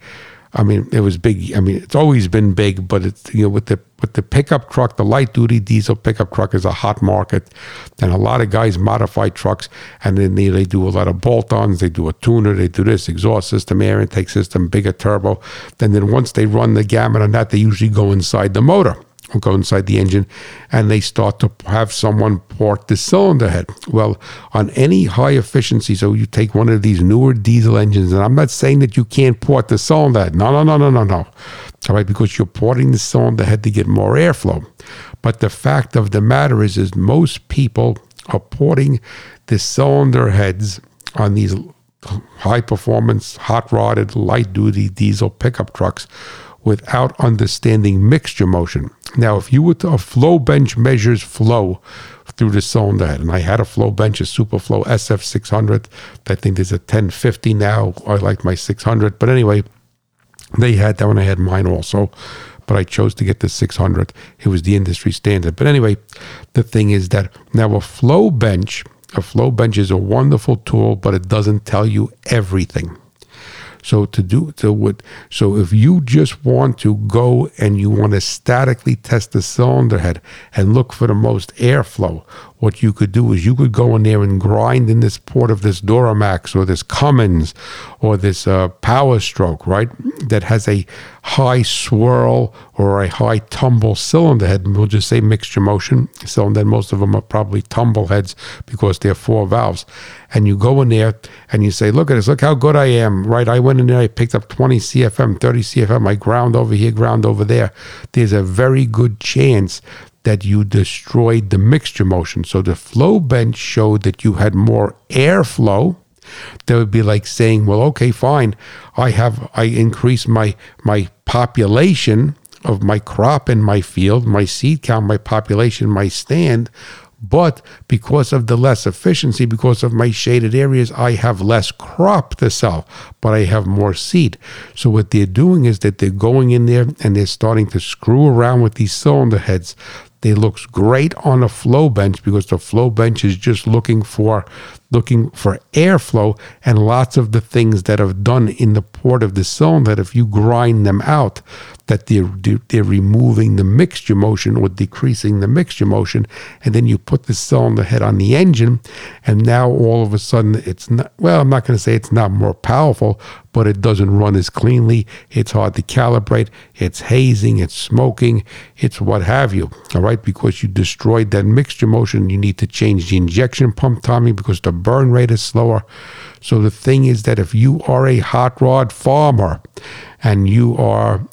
S1: I mean, it was big. I mean, it's always been big, but it's you know with the with the pickup truck, the light duty diesel pickup truck is a hot market, and a lot of guys modify trucks, and then they, they do a lot of bolt-ons. They do a tuner, they do this exhaust system, air intake system, bigger turbo, and then once they run the gamut on that, they usually go inside the motor go inside the engine and they start to have someone port the cylinder head. Well, on any high efficiency, so you take one of these newer diesel engines, and I'm not saying that you can't port the cylinder head. No, no, no, no, no, no. All right, because you're porting the cylinder head to get more airflow. But the fact of the matter is, is most people are porting the cylinder heads on these high performance, hot rodded, light duty diesel pickup trucks without understanding mixture motion. Now, if you were to, a flow bench measures flow through the cylinder head, and I had a flow bench, a Superflow SF600. I think there's a 1050 now. I like my 600, but anyway, they had that one. I had mine also. But I chose to get the 600. It was the industry standard. But anyway, the thing is that now a flow bench, a flow bench is a wonderful tool, but it doesn't tell you everything. So to do to what so if you just want to go and you want to statically test the cylinder head and look for the most airflow, what you could do is you could go in there and grind in this port of this Duramax or this Cummins or this uh, Power Stroke, right? That has a high swirl or a high tumble cylinder head. We'll just say mixture motion cylinder. Most of them are probably tumble heads because they're four valves. And you go in there and you say, look at this, look how good I am, right? I went in there, I picked up 20 CFM, 30 CFM, I ground over here, ground over there. There's a very good chance that you destroyed the mixture motion. So the flow bench showed that you had more airflow. That would be like saying, well, okay, fine. I have I increase my my population of my crop in my field, my seed count, my population, my stand. But because of the less efficiency, because of my shaded areas, I have less crop to sell, but I have more seed. So what they're doing is that they're going in there and they're starting to screw around with these cylinder heads they looks great on a flow bench because the flow bench is just looking for looking for airflow and lots of the things that are done in the port of the cylinder that if you grind them out that they're, they're removing the mixture motion or decreasing the mixture motion. And then you put the cylinder head on the engine and now all of a sudden it's not well i'm not going to say it's not more powerful but it doesn't run as cleanly. It's hard to calibrate. It's hazing. It's smoking. It's what have you. All right? Because you destroyed that mixture motion you need to change the injection pump timing because the burn rate is slower. So the thing is that if you are a hot rod farmer and you are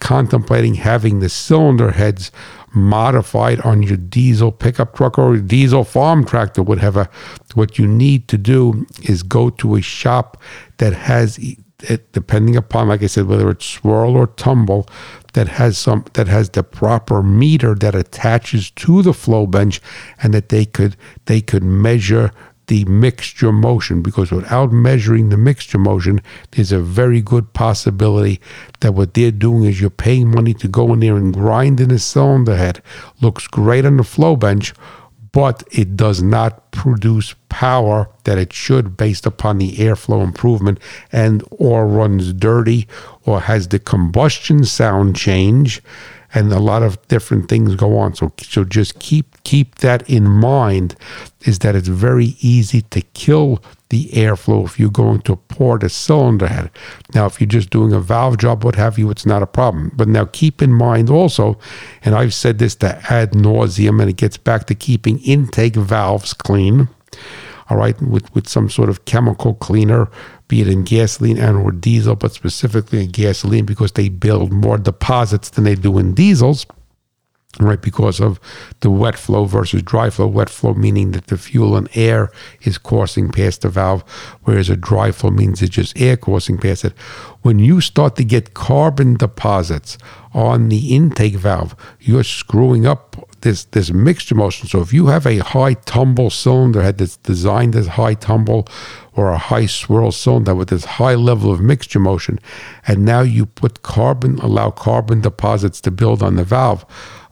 S1: contemplating having the cylinder heads modified on your diesel pickup truck or diesel farm tractor whatever what you need to do is go to a shop that has it, depending upon like i said whether it's swirl or tumble that has some that has the proper meter that attaches to the flow bench and that they could they could measure the mixture motion because without measuring the mixture motion, there's a very good possibility that what they're doing is you're paying money to go in there and grind in a cylinder head. Looks great on the flow bench, but it does not produce power that it should based upon the airflow improvement and or runs dirty or has the combustion sound change and a lot of different things go on. So, so just keep keep that in mind. Is that it's very easy to kill the airflow if you're going to port a cylinder head. Now, if you're just doing a valve job, what have you, it's not a problem. But now keep in mind also, and I've said this to ad nauseum, and it gets back to keeping intake valves clean. All right, with with some sort of chemical cleaner be it in gasoline and or diesel, but specifically in gasoline because they build more deposits than they do in diesels, right? Because of the wet flow versus dry flow. Wet flow meaning that the fuel and air is coursing past the valve, whereas a dry flow means it's just air coursing past it. When you start to get carbon deposits on the intake valve, you're screwing up this this mixture motion. So if you have a high tumble cylinder head that's designed as high tumble or a high swirl cylinder with this high level of mixture motion, and now you put carbon, allow carbon deposits to build on the valve,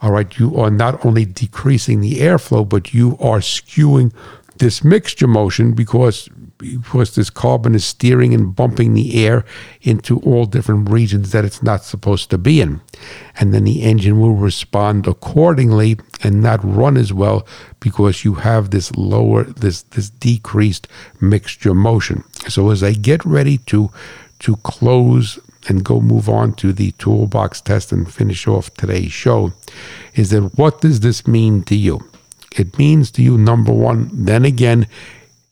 S1: all right, you are not only decreasing the airflow, but you are skewing this mixture motion because because this carbon is steering and bumping the air into all different regions that it's not supposed to be in. And then the engine will respond accordingly and not run as well because you have this lower, this, this decreased mixture motion. So as I get ready to, to close and go move on to the toolbox test and finish off today's show, is that what does this mean to you? It means to you, number one, then again,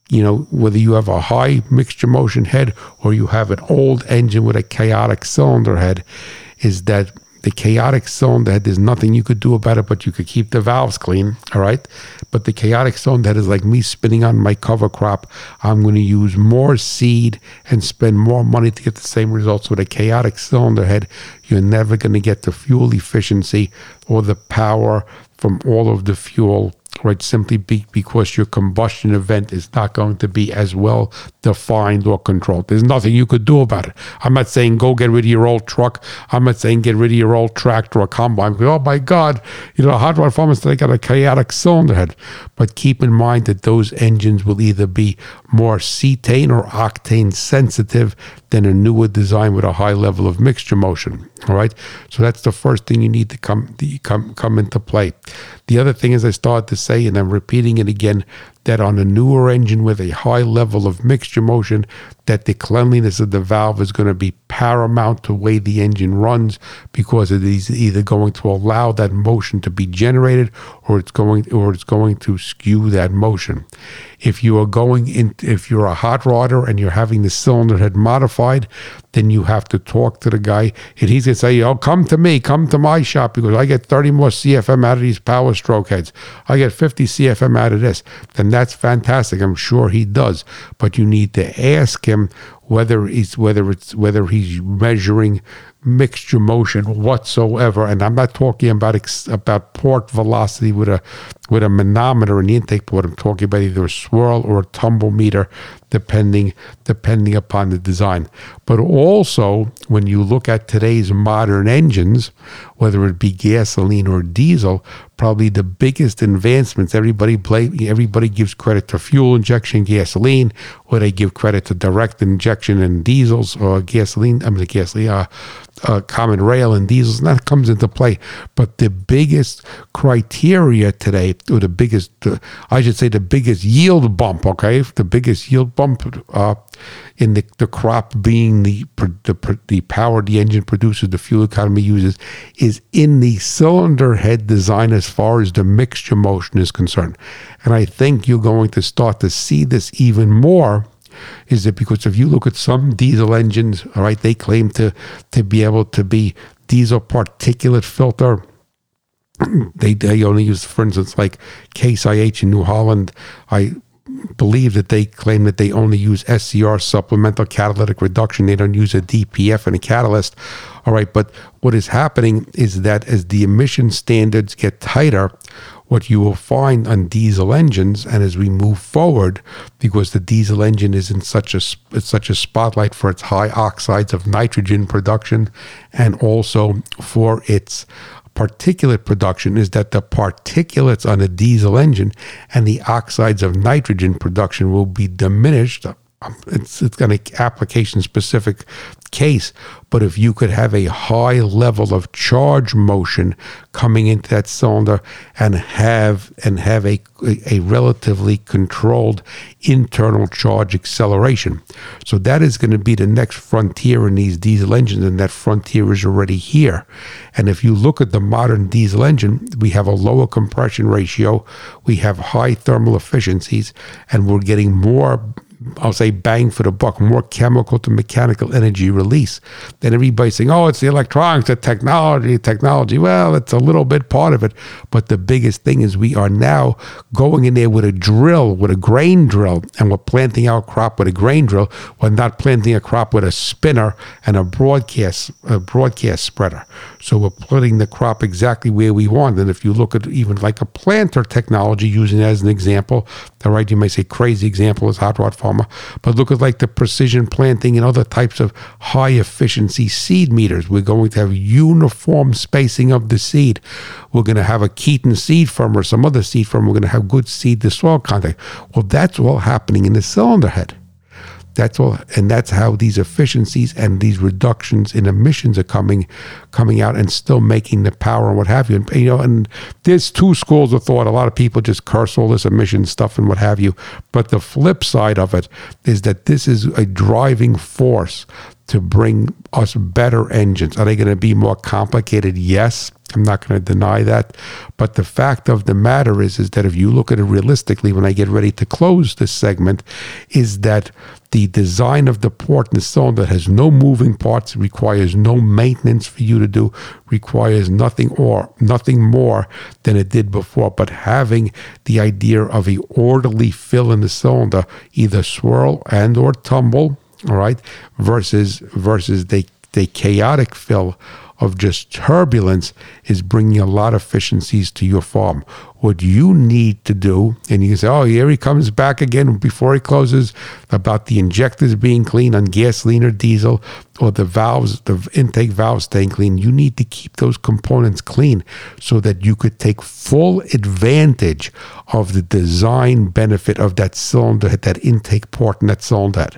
S1: you know, whether you have a high mixture motion head or you have an old engine with a chaotic cylinder head, is that the chaotic zone that there's nothing you could do about it, but you could keep the valves clean. All right. But the chaotic zone that is like me spinning on my cover crop. I'm going to use more seed and spend more money to get the same results. With a chaotic cylinder head, you're never going to get the fuel efficiency or the power from all of the fuel right? Simply be, because your combustion event is not going to be as well defined or controlled. There's nothing you could do about it. I'm not saying go get rid of your old truck. I'm not saying get rid of your old tractor or combine. Oh my God, you know, a hot rod farmers they got a chaotic cylinder head. But keep in mind that those engines will either be more cetane or octane sensitive than a newer design with a high level of mixture motion. All right. So that's the first thing you need to come come come into play. The other thing, as I started to say, and I'm repeating it again, that on a newer engine with a high level of mixture motion, that the cleanliness of the valve is going to be paramount to the way the engine runs because it is either going to allow that motion to be generated or it's going or it's going to skew that motion. If you are going in if you're a hot rodder and you're having the cylinder head modified, then you have to talk to the guy and he's gonna say, Oh, come to me, come to my shop because I get 30 more CFM out of these power stroke heads. I get 50 CFM out of this. Then that's fantastic. I'm sure he does. But you need to ask him whether he's whether it's whether he's measuring mixture motion whatsoever. And I'm not talking about ex, about port velocity with a with a manometer in the intake port. I'm talking about either a swirl or a tumble meter, depending depending upon the design. But also, when you look at today's modern engines, whether it be gasoline or diesel, probably the biggest advancements. Everybody play, everybody gives credit to fuel injection gasoline, or they give credit to direct injection in diesels or gasoline. I mean, gasoline, uh, uh, common rail and diesels, and that comes into play. But the biggest criteria today, or the biggest, uh, I should say, the biggest yield bump, okay, the biggest yield bump uh, in the, the crop being the, the, the power the engine produces, the fuel economy uses, is in the cylinder head design as far as the mixture motion is concerned. And I think you're going to start to see this even more is it because if you look at some diesel engines, all right, they claim to to be able to be diesel particulate filter. They they only use, for instance, like Case IH in New Holland. I believe that they claim that they only use SCR supplemental catalytic reduction. They don't use a DPF and a catalyst. All right, but what is happening is that as the emission standards get tighter, what you will find on diesel engines, and as we move forward, because the diesel engine is in such a such a spotlight for its high oxides of nitrogen production, and also for its particulate production is that the particulates on a diesel engine and the oxides of nitrogen production will be diminished Um, it's, it's an application specific case. But if you could have a high level of charge motion coming into that cylinder and have and have a, a relatively controlled internal charge acceleration. So that is going to be the next frontier in these diesel engines, and that frontier is already here. And if you look at the modern diesel engine, we have a lower compression ratio, we have high thermal efficiencies, and we're getting more I'll say bang for the buck, more chemical to mechanical energy release. Then everybody's saying, oh, it's the electronics, the technology, technology. Well, it's a little bit part of it. But the biggest thing is we are now going in there with a drill, with a grain drill, and we're planting our crop with a grain drill. We're not planting a crop with a spinner and a broadcast, a broadcast spreader. So we're putting the crop exactly where we want. And if you look at even like a planter technology, using it as an example, all right, you might say crazy example is hot rod farmer, but look at like the precision planting and other types of high efficiency seed meters. We're going to have uniform spacing of the seed. We're going to have a Keeton seed firm or some other seed firm. We're going to have good seed to soil contact. Well, that's all happening in the cylinder head. That's all, and that's how these efficiencies and these reductions in emissions are coming, coming out, and still making the power and what have you. And you know, and there's two schools of thought. A lot of people just curse all this emission stuff and what have you. But the flip side of it is that this is a driving force to bring us better engines. Are they going to be more complicated? Yes. I'm not going to deny that. But the fact of the matter is, is that if you look at it realistically, when I get ready to close this segment, is that the design of the port and the cylinder has no moving parts, requires no maintenance for you to do, requires nothing or nothing more than it did before. But having the idea of a orderly fill in the cylinder, either swirl and or tumble, all right, versus versus the the chaotic fill of just turbulence is bringing a lot of efficiencies to your farm. What you need to do, and you can say, oh, here he comes back again before he closes about the injectors being clean on gasoline or diesel or the valves, the intake valves staying clean. You need to keep those components clean so that you could take full advantage of the design benefit of that cylinder, that intake port and that cylinder.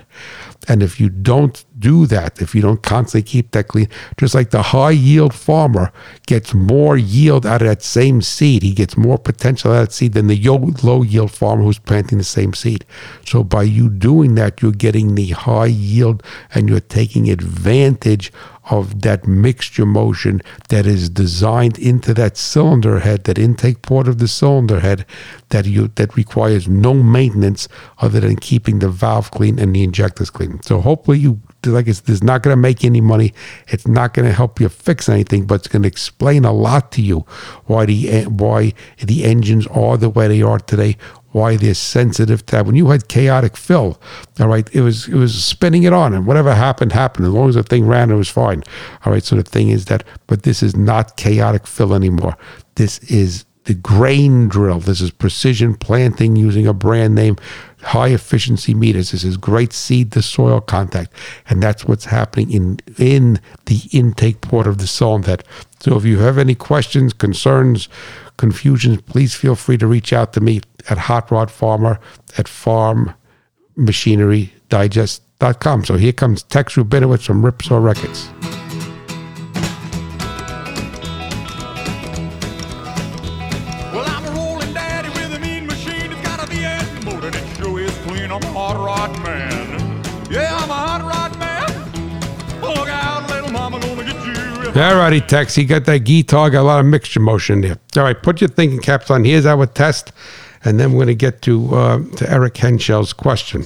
S1: And if you don't do that, if you don't constantly keep that clean, just like the high yield farmer gets more yield out of that same seed, he gets more potential out of that seed than the low yield farmer who's planting the same seed. So by you doing that, you're getting the high yield and you're taking advantage of that mixture motion that is designed into that cylinder head, that intake port of the cylinder head, that you that requires no maintenance other than keeping the valve clean and the injectors clean. So hopefully you like it's, it's not going to make any money. It's not going to help you fix anything, but it's going to explain a lot to you why the why the engines are the way they are today, why they're sensitive to that. When you had chaotic fill, all right, it was it was spinning it on, and whatever happened happened. As long as the thing ran, it was fine. All right. So the thing is that, but this is not chaotic fill anymore. This is the grain drill. This is precision planting using a brand name, high efficiency meters. This is great seed to soil contact. And that's what's happening in, in the intake port of the cylinder. So if you have any questions, concerns, confusions, please feel free to reach out to me at Hot Rod Farmer at farmmachinerydigest.com. So here comes Tex Rubinowitz from Ripsaw Records. All righty, Tex. He got that guitar, got a lot of mixture motion there. All right, put your thinking caps on. Here's our test, and then we're going to get to uh, to Eric Henschel's question.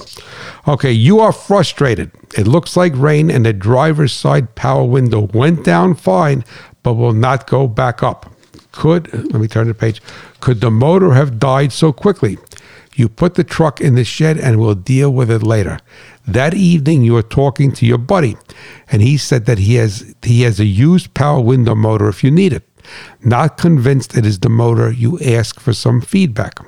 S1: Okay, you are frustrated. It looks like rain, and the driver's side power window went down fine, but will not go back up. Could let me turn the page. Could the motor have died so quickly? You put the truck in the shed, and we'll deal with it later. That evening, you were talking to your buddy, and he said that he has he has a used power window motor if you need it. Not convinced it is the motor, you ask for some feedback.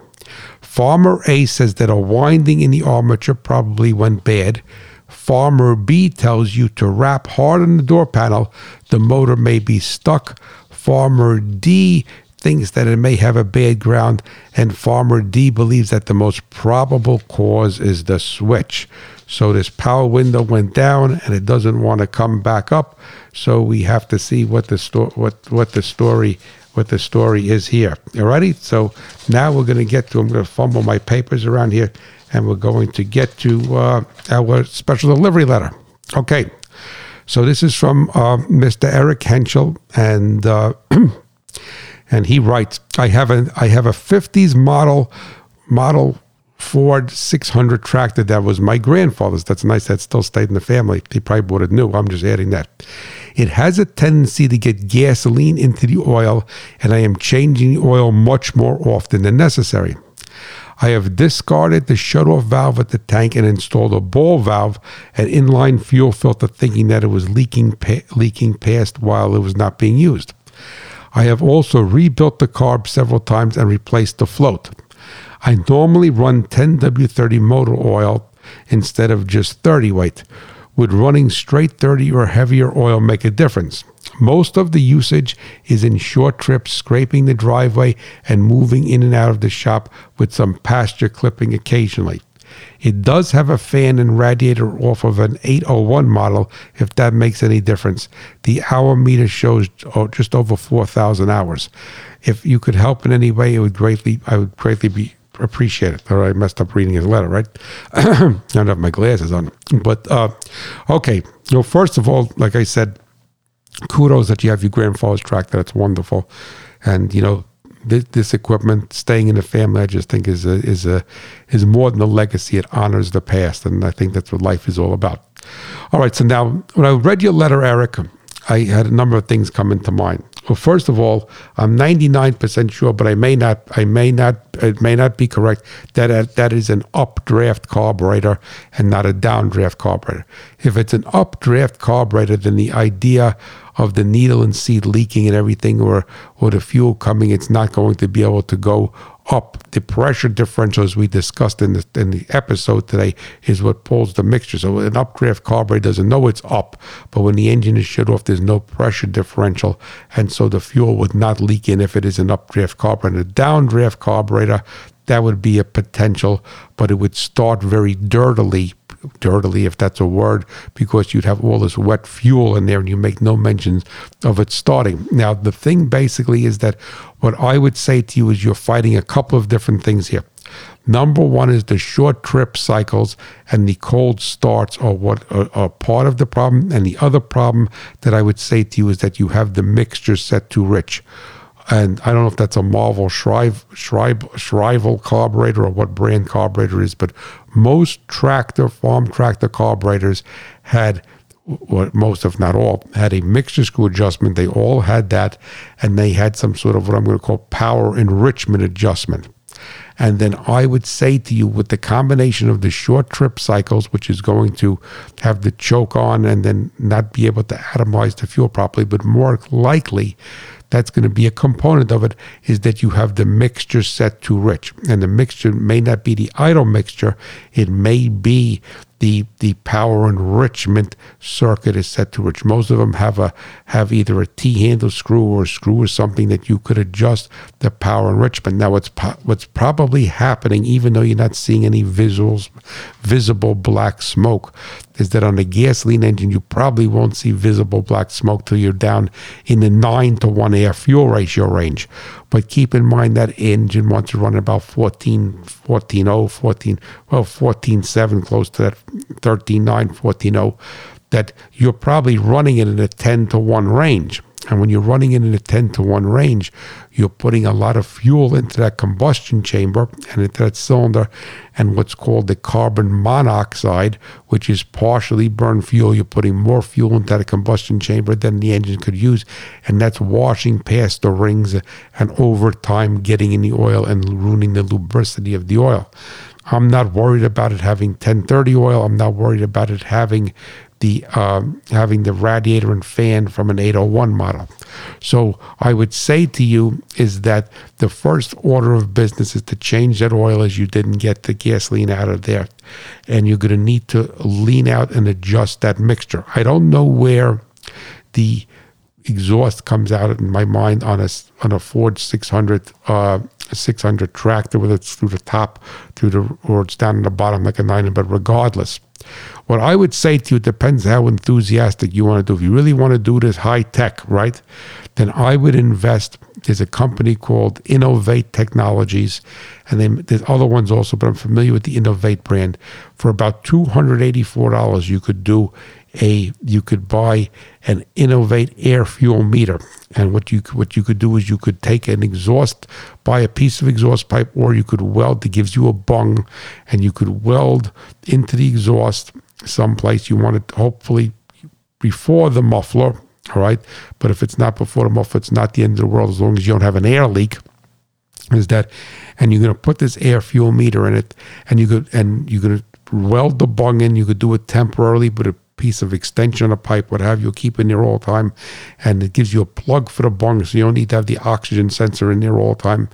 S1: Farmer A says that a winding in the armature probably went bad. Farmer B tells you to rap hard on the door panel. The motor may be stuck. Farmer D thinks that it may have a bad ground, and Farmer D believes that the most probable cause is the switch. So this power window went down, and it doesn't want to come back up. So we have to see what the sto- what what the story what the story is here. All righty. So now we're going to get to. I'm going to fumble my papers around here, and we're going to get to uh, our special delivery letter. Okay. So this is from uh, Mr. Eric Henschel, and uh, and he writes, "I have a I have a '50s model model Ford 600 tractor that was my grandfather's. That's nice. That still stayed in the family. He probably bought it new. I'm just adding that. It has a tendency to get gasoline into the oil, and I am changing the oil much more often than necessary." I have discarded the shut-off valve at the tank and installed a ball valve and inline fuel filter, thinking that it was leaking pa- leaking past while it was not being used. I have also rebuilt the carb several times and replaced the float. I normally run 10W30 motor oil instead of just 30 weight. Would running straight 30 or heavier oil make a difference? Most of the usage is in short trips, scraping the driveway and moving in and out of the shop with some pasture clipping occasionally. It does have a fan and radiator off of an 801 model, if that makes any difference. The hour meter shows oh, just over 4,000 hours. If you could help in any way, it would greatly, I would greatly be appreciated. Or I messed up reading his letter, right? I don't have my glasses on. But uh, okay, so first of all, like I said, kudos that you have your grandfather's tractor. That's wonderful. And, you know, this, this, equipment staying in the family, I just think is a, is a is more than a legacy. It honors the past, and I think that's what life is all about. All right, so now when I read your letter, Eric, I had a number of things come into mind. Well, first of all, I'm 99% sure, but I may not, I may not, it may not be correct that that is an updraft carburetor and not a downdraft carburetor. If it's an updraft carburetor, then the idea of the needle and seat leaking and everything, or or the fuel coming, it's not going to be able to go up. The pressure differential, as we discussed in the, in the episode today, is what pulls the mixture. So an updraft carburetor doesn't know it's up, but when the engine is shut off, there's no pressure differential, and so the fuel would not leak in if it is an updraft carburetor. A downdraft carburetor, that would be a potential, but it would start very dirtily dirtily, if that's a word, because you'd have all this wet fuel in there and you make no mentions of it starting. Now, the thing basically is that what I would say to you is you're fighting a couple of different things here. Number one is the short trip cycles and the cold starts are what are, are, part of the problem. And the other problem that I would say to you is that you have the mixture set too rich and I don't know if that's a Marvel Shrive, Shrive, Shrivel carburetor or what brand carburetor is, but most tractor, farm tractor carburetors had, what most, if not all, had a mixture screw adjustment. They all had that, and they had some sort of what I'm going to call power enrichment adjustment. And then I would say to you, with the combination of the short trip cycles, which is going to have the choke on and then not be able to atomize the fuel properly, but more likely that's going to be a component of it is that you have the mixture set too rich. And the mixture may not be the idle mixture, it may be the the power enrichment circuit is set to rich. Most of them have a have either a T handle screw or a screw or something that you could adjust the power enrichment. Now, what's po- what's probably happening, even though you're not seeing any visuals, visible black smoke, is that on a gasoline engine, you probably won't see visible black smoke till you're down in the 9 to 1 air fuel ratio range. But keep in mind that engine wants to run about 14, 14, 0, 14, well, 14, 7, close to that 13, 9, 14, 0, that you're probably running it in a 10 to 1 range. And when you're running it in a 10 to 1 range, you're putting a lot of fuel into that combustion chamber and into that cylinder and what's called the carbon monoxide, which is partially burned fuel. You're putting more fuel into that combustion chamber than the engine could use. And that's washing past the rings and over time getting in the oil and ruining the lubricity of the oil. I'm not worried about it having 1030 oil. I'm not worried about it having the um, having the radiator and fan from an 801 model. So I would say to you is that the first order of business is to change that oil as you didn't get the gasoline out of there, and you're going to need to lean out and adjust that mixture. I don't know where the exhaust comes out in my mind on a on a Ford 600 uh, 600 tractor, whether it's through the top, through the or it's down in the bottom like a nine. But regardless, what I would say to you depends how enthusiastic you want to do. If you really want to do this high tech, right, then I would invest. There's a company called Innovate Technologies, and then there's other ones also, but I'm familiar with the Innovate brand. For about two hundred eighty-four dollars, you could do a you could buy an Innovate air fuel meter, and what you what you could do is you could take an exhaust, buy a piece of exhaust pipe, or you could weld. It gives you a bung, and you could weld into the exhaust someplace you want it. Hopefully, before the muffler. All right, but if it's not before the muffler, it's not the end of the world as long as you don't have an air leak. Is that, and you're going to put this air fuel meter in it, and you could and you're going to weld the bung in. You could do it temporarily, but it piece of extension, on a pipe, what have you, keep in there all the time. And it gives you a plug for the bung, so you don't need to have the oxygen sensor in there all the time.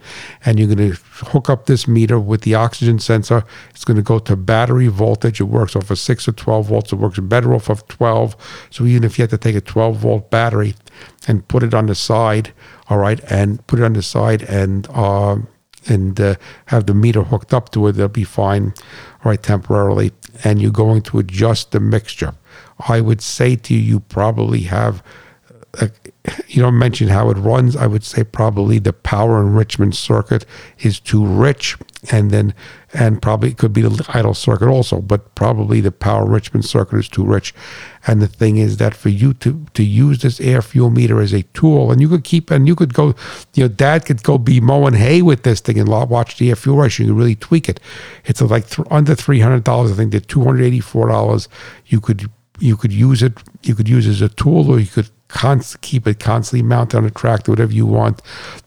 S1: And you're going to hook up this meter with the oxygen sensor. It's going to go to battery voltage. It works off of 6 or 12 volts. It works better off of 12. So even if you have to take a 12 volt battery and put it on the side, all right, and put it on the side and, uh, and uh, have the meter hooked up to it, they'll be fine, right, temporarily. And you're going to adjust the mixture. I would say to you, you probably have, uh, you don't mention how it runs. I would say probably the power enrichment circuit is too rich, and then and probably it could be the idle circuit also, but probably the power enrichment circuit is too rich. And the thing is that for you to to use this air fuel meter as a tool, and you could keep and you could go, you know, Dad could go be mowing hay with this thing and watch the air fuel rush. You could really tweak it. It's like th- under three hundred dollars. I think the two hundred eighty four dollars. You could you could use it. You could use as a tool, or you could const- keep it constantly mounted on a tractor, whatever you want.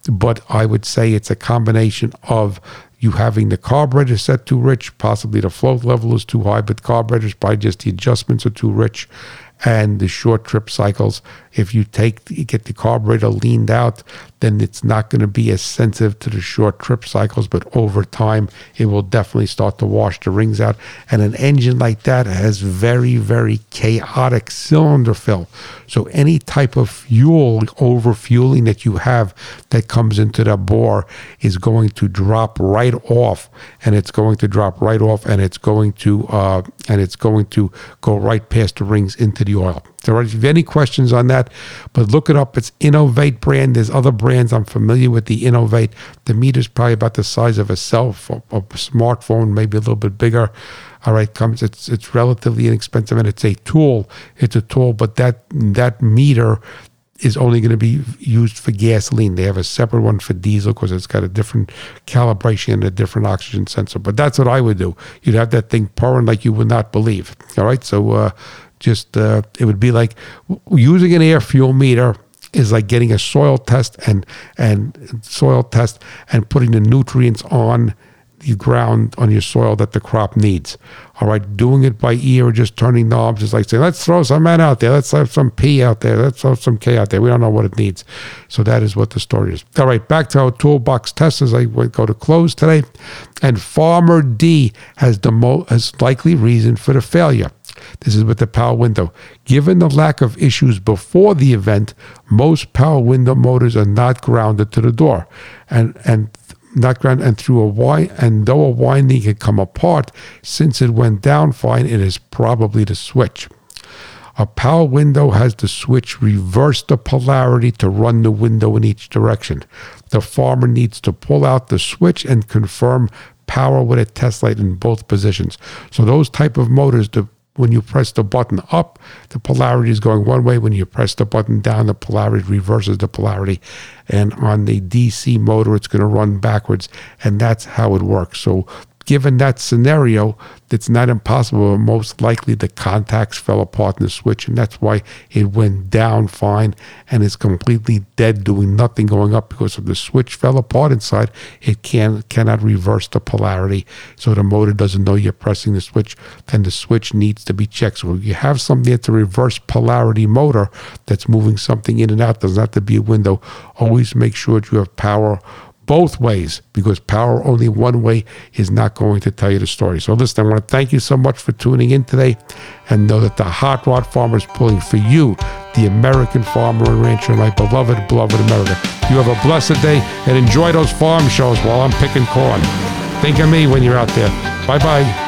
S1: But I would say it's a combination of you having the carburetor set too rich, possibly the float level is too high, but carburetors by just the adjustments are too rich, and the short trip cycles. If you take get the carburetor leaned out, then it's not going to be as sensitive to the short trip cycles. But over time, it will definitely start to wash the rings out. And an engine like that has very very chaotic cylinder fill. So any type of fuel over fueling that you have that comes into the bore is going to drop right off, and it's going to drop right off, and it's going to uh, and it's going to go right past the rings into the oil. So if you have any questions on that, but look it up. It's Innovate brand. There's other brands I'm familiar with. The Innovate. The meter's probably about the size of a cell phone, a smartphone, maybe a little bit bigger. All right, comes. It's it's relatively inexpensive and it's a tool. It's a tool, but that that meter is only going to be used for gasoline. They have a separate one for diesel because it's got a different calibration and a different oxygen sensor. But that's what I would do. You'd have that thing pouring like you would not believe. All right, so uh, just uh, it would be like using an air fuel meter is like getting a soil test and and soil test and putting the nutrients on the ground on your soil that the crop needs. All right, doing it by ear or just turning knobs is like saying, let's throw some N out there, let's have some P out there, let's throw some K out there. We don't know what it needs. So that is what the story is. All right, back to our toolbox test as I go to close today. And Farmer D has the most likely reason for the failure. This is with the power window. Given the lack of issues before the event, most power window motors are not grounded to the door. And and not grounded and through a wind and though a winding can come apart, since it went down fine, it is probably the switch. A power window has the switch reverse the polarity to run the window in each direction. The farmer needs to pull out the switch and confirm power with a test light in both positions. So those type of motors, the when you press the button up, the polarity is going one way. When you press the button down, the polarity reverses the polarity. And on the DC motor, it's going to run backwards. And that's how it works. So given that scenario, it's not impossible. but Most likely the contacts fell apart in the switch, and that's why it went down fine and is completely dead, doing nothing going up because if the switch fell apart inside, it can cannot reverse the polarity. So the motor doesn't know you're pressing the switch, then the switch needs to be checked. So if you have something that's a reverse polarity motor that's moving something in and out, doesn't have to be a window. Always make sure that you have power both ways because power only one way is not going to tell you the story. So, listen, I want to thank you so much for tuning in today and know that the Hot Rod Farmer is pulling for you, the American farmer and rancher, my beloved, beloved America. You have a blessed day and enjoy those farm shows while I'm picking corn. Think of me when you're out there. Bye bye.